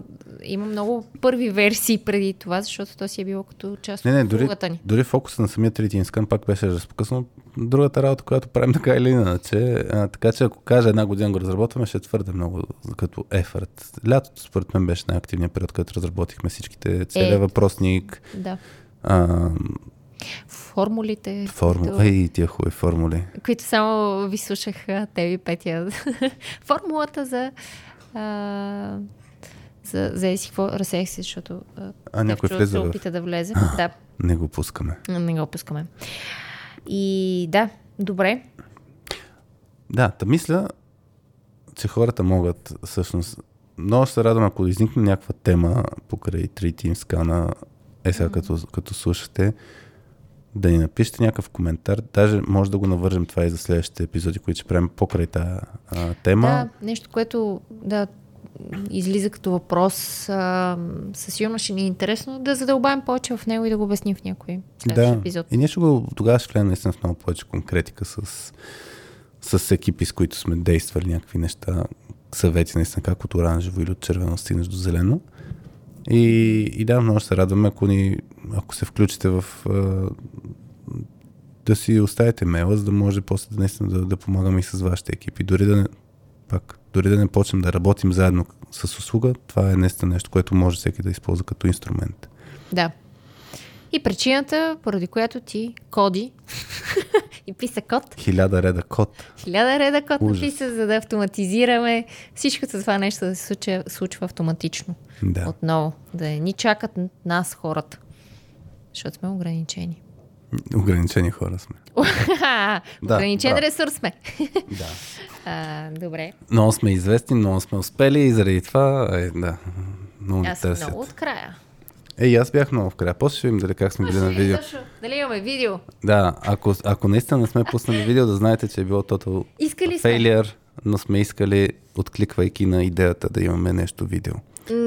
има много първи версии преди това, защото то си е било като част не, не, от дори, ни. Дори фокуса на самия трети инскан пак беше разпокъсано. Другата работа, която правим така или иначе, а, така че ако кажа една година го разработваме, ще е твърде много като ефорт. Лятото според мен беше най-активният период, който разработихме всичките целият е, въпросник. Да. А, формулите. Формули. Които, Ей, тия хубави формули. Които само ви слушах ви Петя. Формулата за... А, за, за еси какво разсеях се, защото а, някой влезе се опита да влезе. А, да. Не го пускаме. Не го пускаме. И да, добре. Да, да мисля, че хората могат всъщност много се радвам, ако изникне някаква тема покрай 3 Team скана, е сега mm-hmm. като, като слушате, да ни напишете някакъв коментар. Даже може да го навържем това и за следващите епизоди, които ще правим покрай тази тема. Да, нещо, което да излиза като въпрос, а, със сигурност ще ни е интересно да задълбаем повече в него и да го обясним в някой да. епизод. И ние ще го, тогава ще влезем наистина в много повече конкретика с, с екипи, с които сме действали някакви неща, съвети наистина как от оранжево или от червено стигнеш до зелено. И, и да, много се радваме, ако, ни, ако се включите в да си оставите мейла, за да може после да, наистина да, да помагаме и с вашите екипи. Дори да не, пак, дори да не почнем да работим заедно с услуга, това е наистина нещо, което може всеки да използва като инструмент. Да. И причината, поради която ти коди и писа код, Хиляда реда код. хиляда реда код Ужас. написа, за да автоматизираме всичкото това нещо да се случва, случва автоматично. Да. Отново. Да не ни чакат нас хората. Защото сме ограничени. Ограничени хора сме. Да, Ограничен да. ресурс сме. Да. А, добре. Много сме известни, много сме успели и заради това, е, да, много Аз търсят. много от края. Е, и аз бях много в края. После ще видим дали как сме били на видео. Точно. Дали имаме видео? Да, ако, ако наистина не сме пуснали видео, да знаете, че е било total Искали failure, но сме искали, откликвайки на идеята да имаме нещо видео.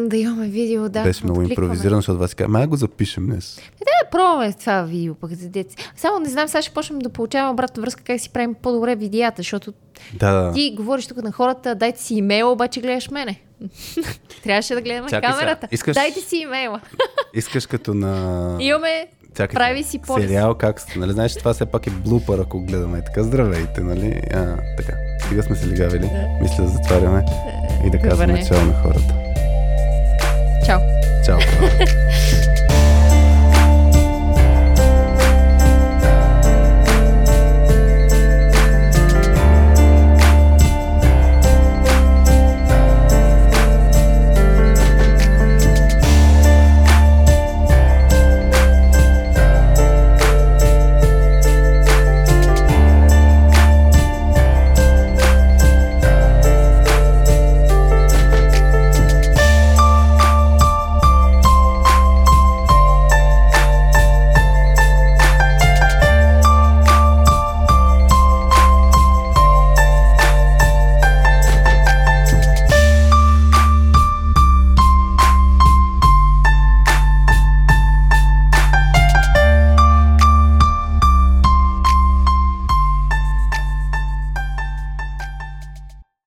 Да имаме видео, да. Беше много импровизирано, защото вас казва, май го запишем днес. Е, да пробваме това видео пък за деца. Само не знам, сега ще почнем да получаваме обратна връзка как си правим по-добре видеята, защото Да, да. ти говориш тук на хората, дайте си имейла, обаче гледаш мене. Трябваше да гледаме Чакай сега, камерата. искаш- Дайте си имейла. Искаш като на... Имаме Чакай, прави сега. си полис. Сериал, как... с- Нали знаеш, че това все пак е блупър, ако гледаме и така. Здравейте, нали? А, така. Сега сме се лигавили. Мисля да затваряме и да казваме чао на хората. Чао. Чао. хора.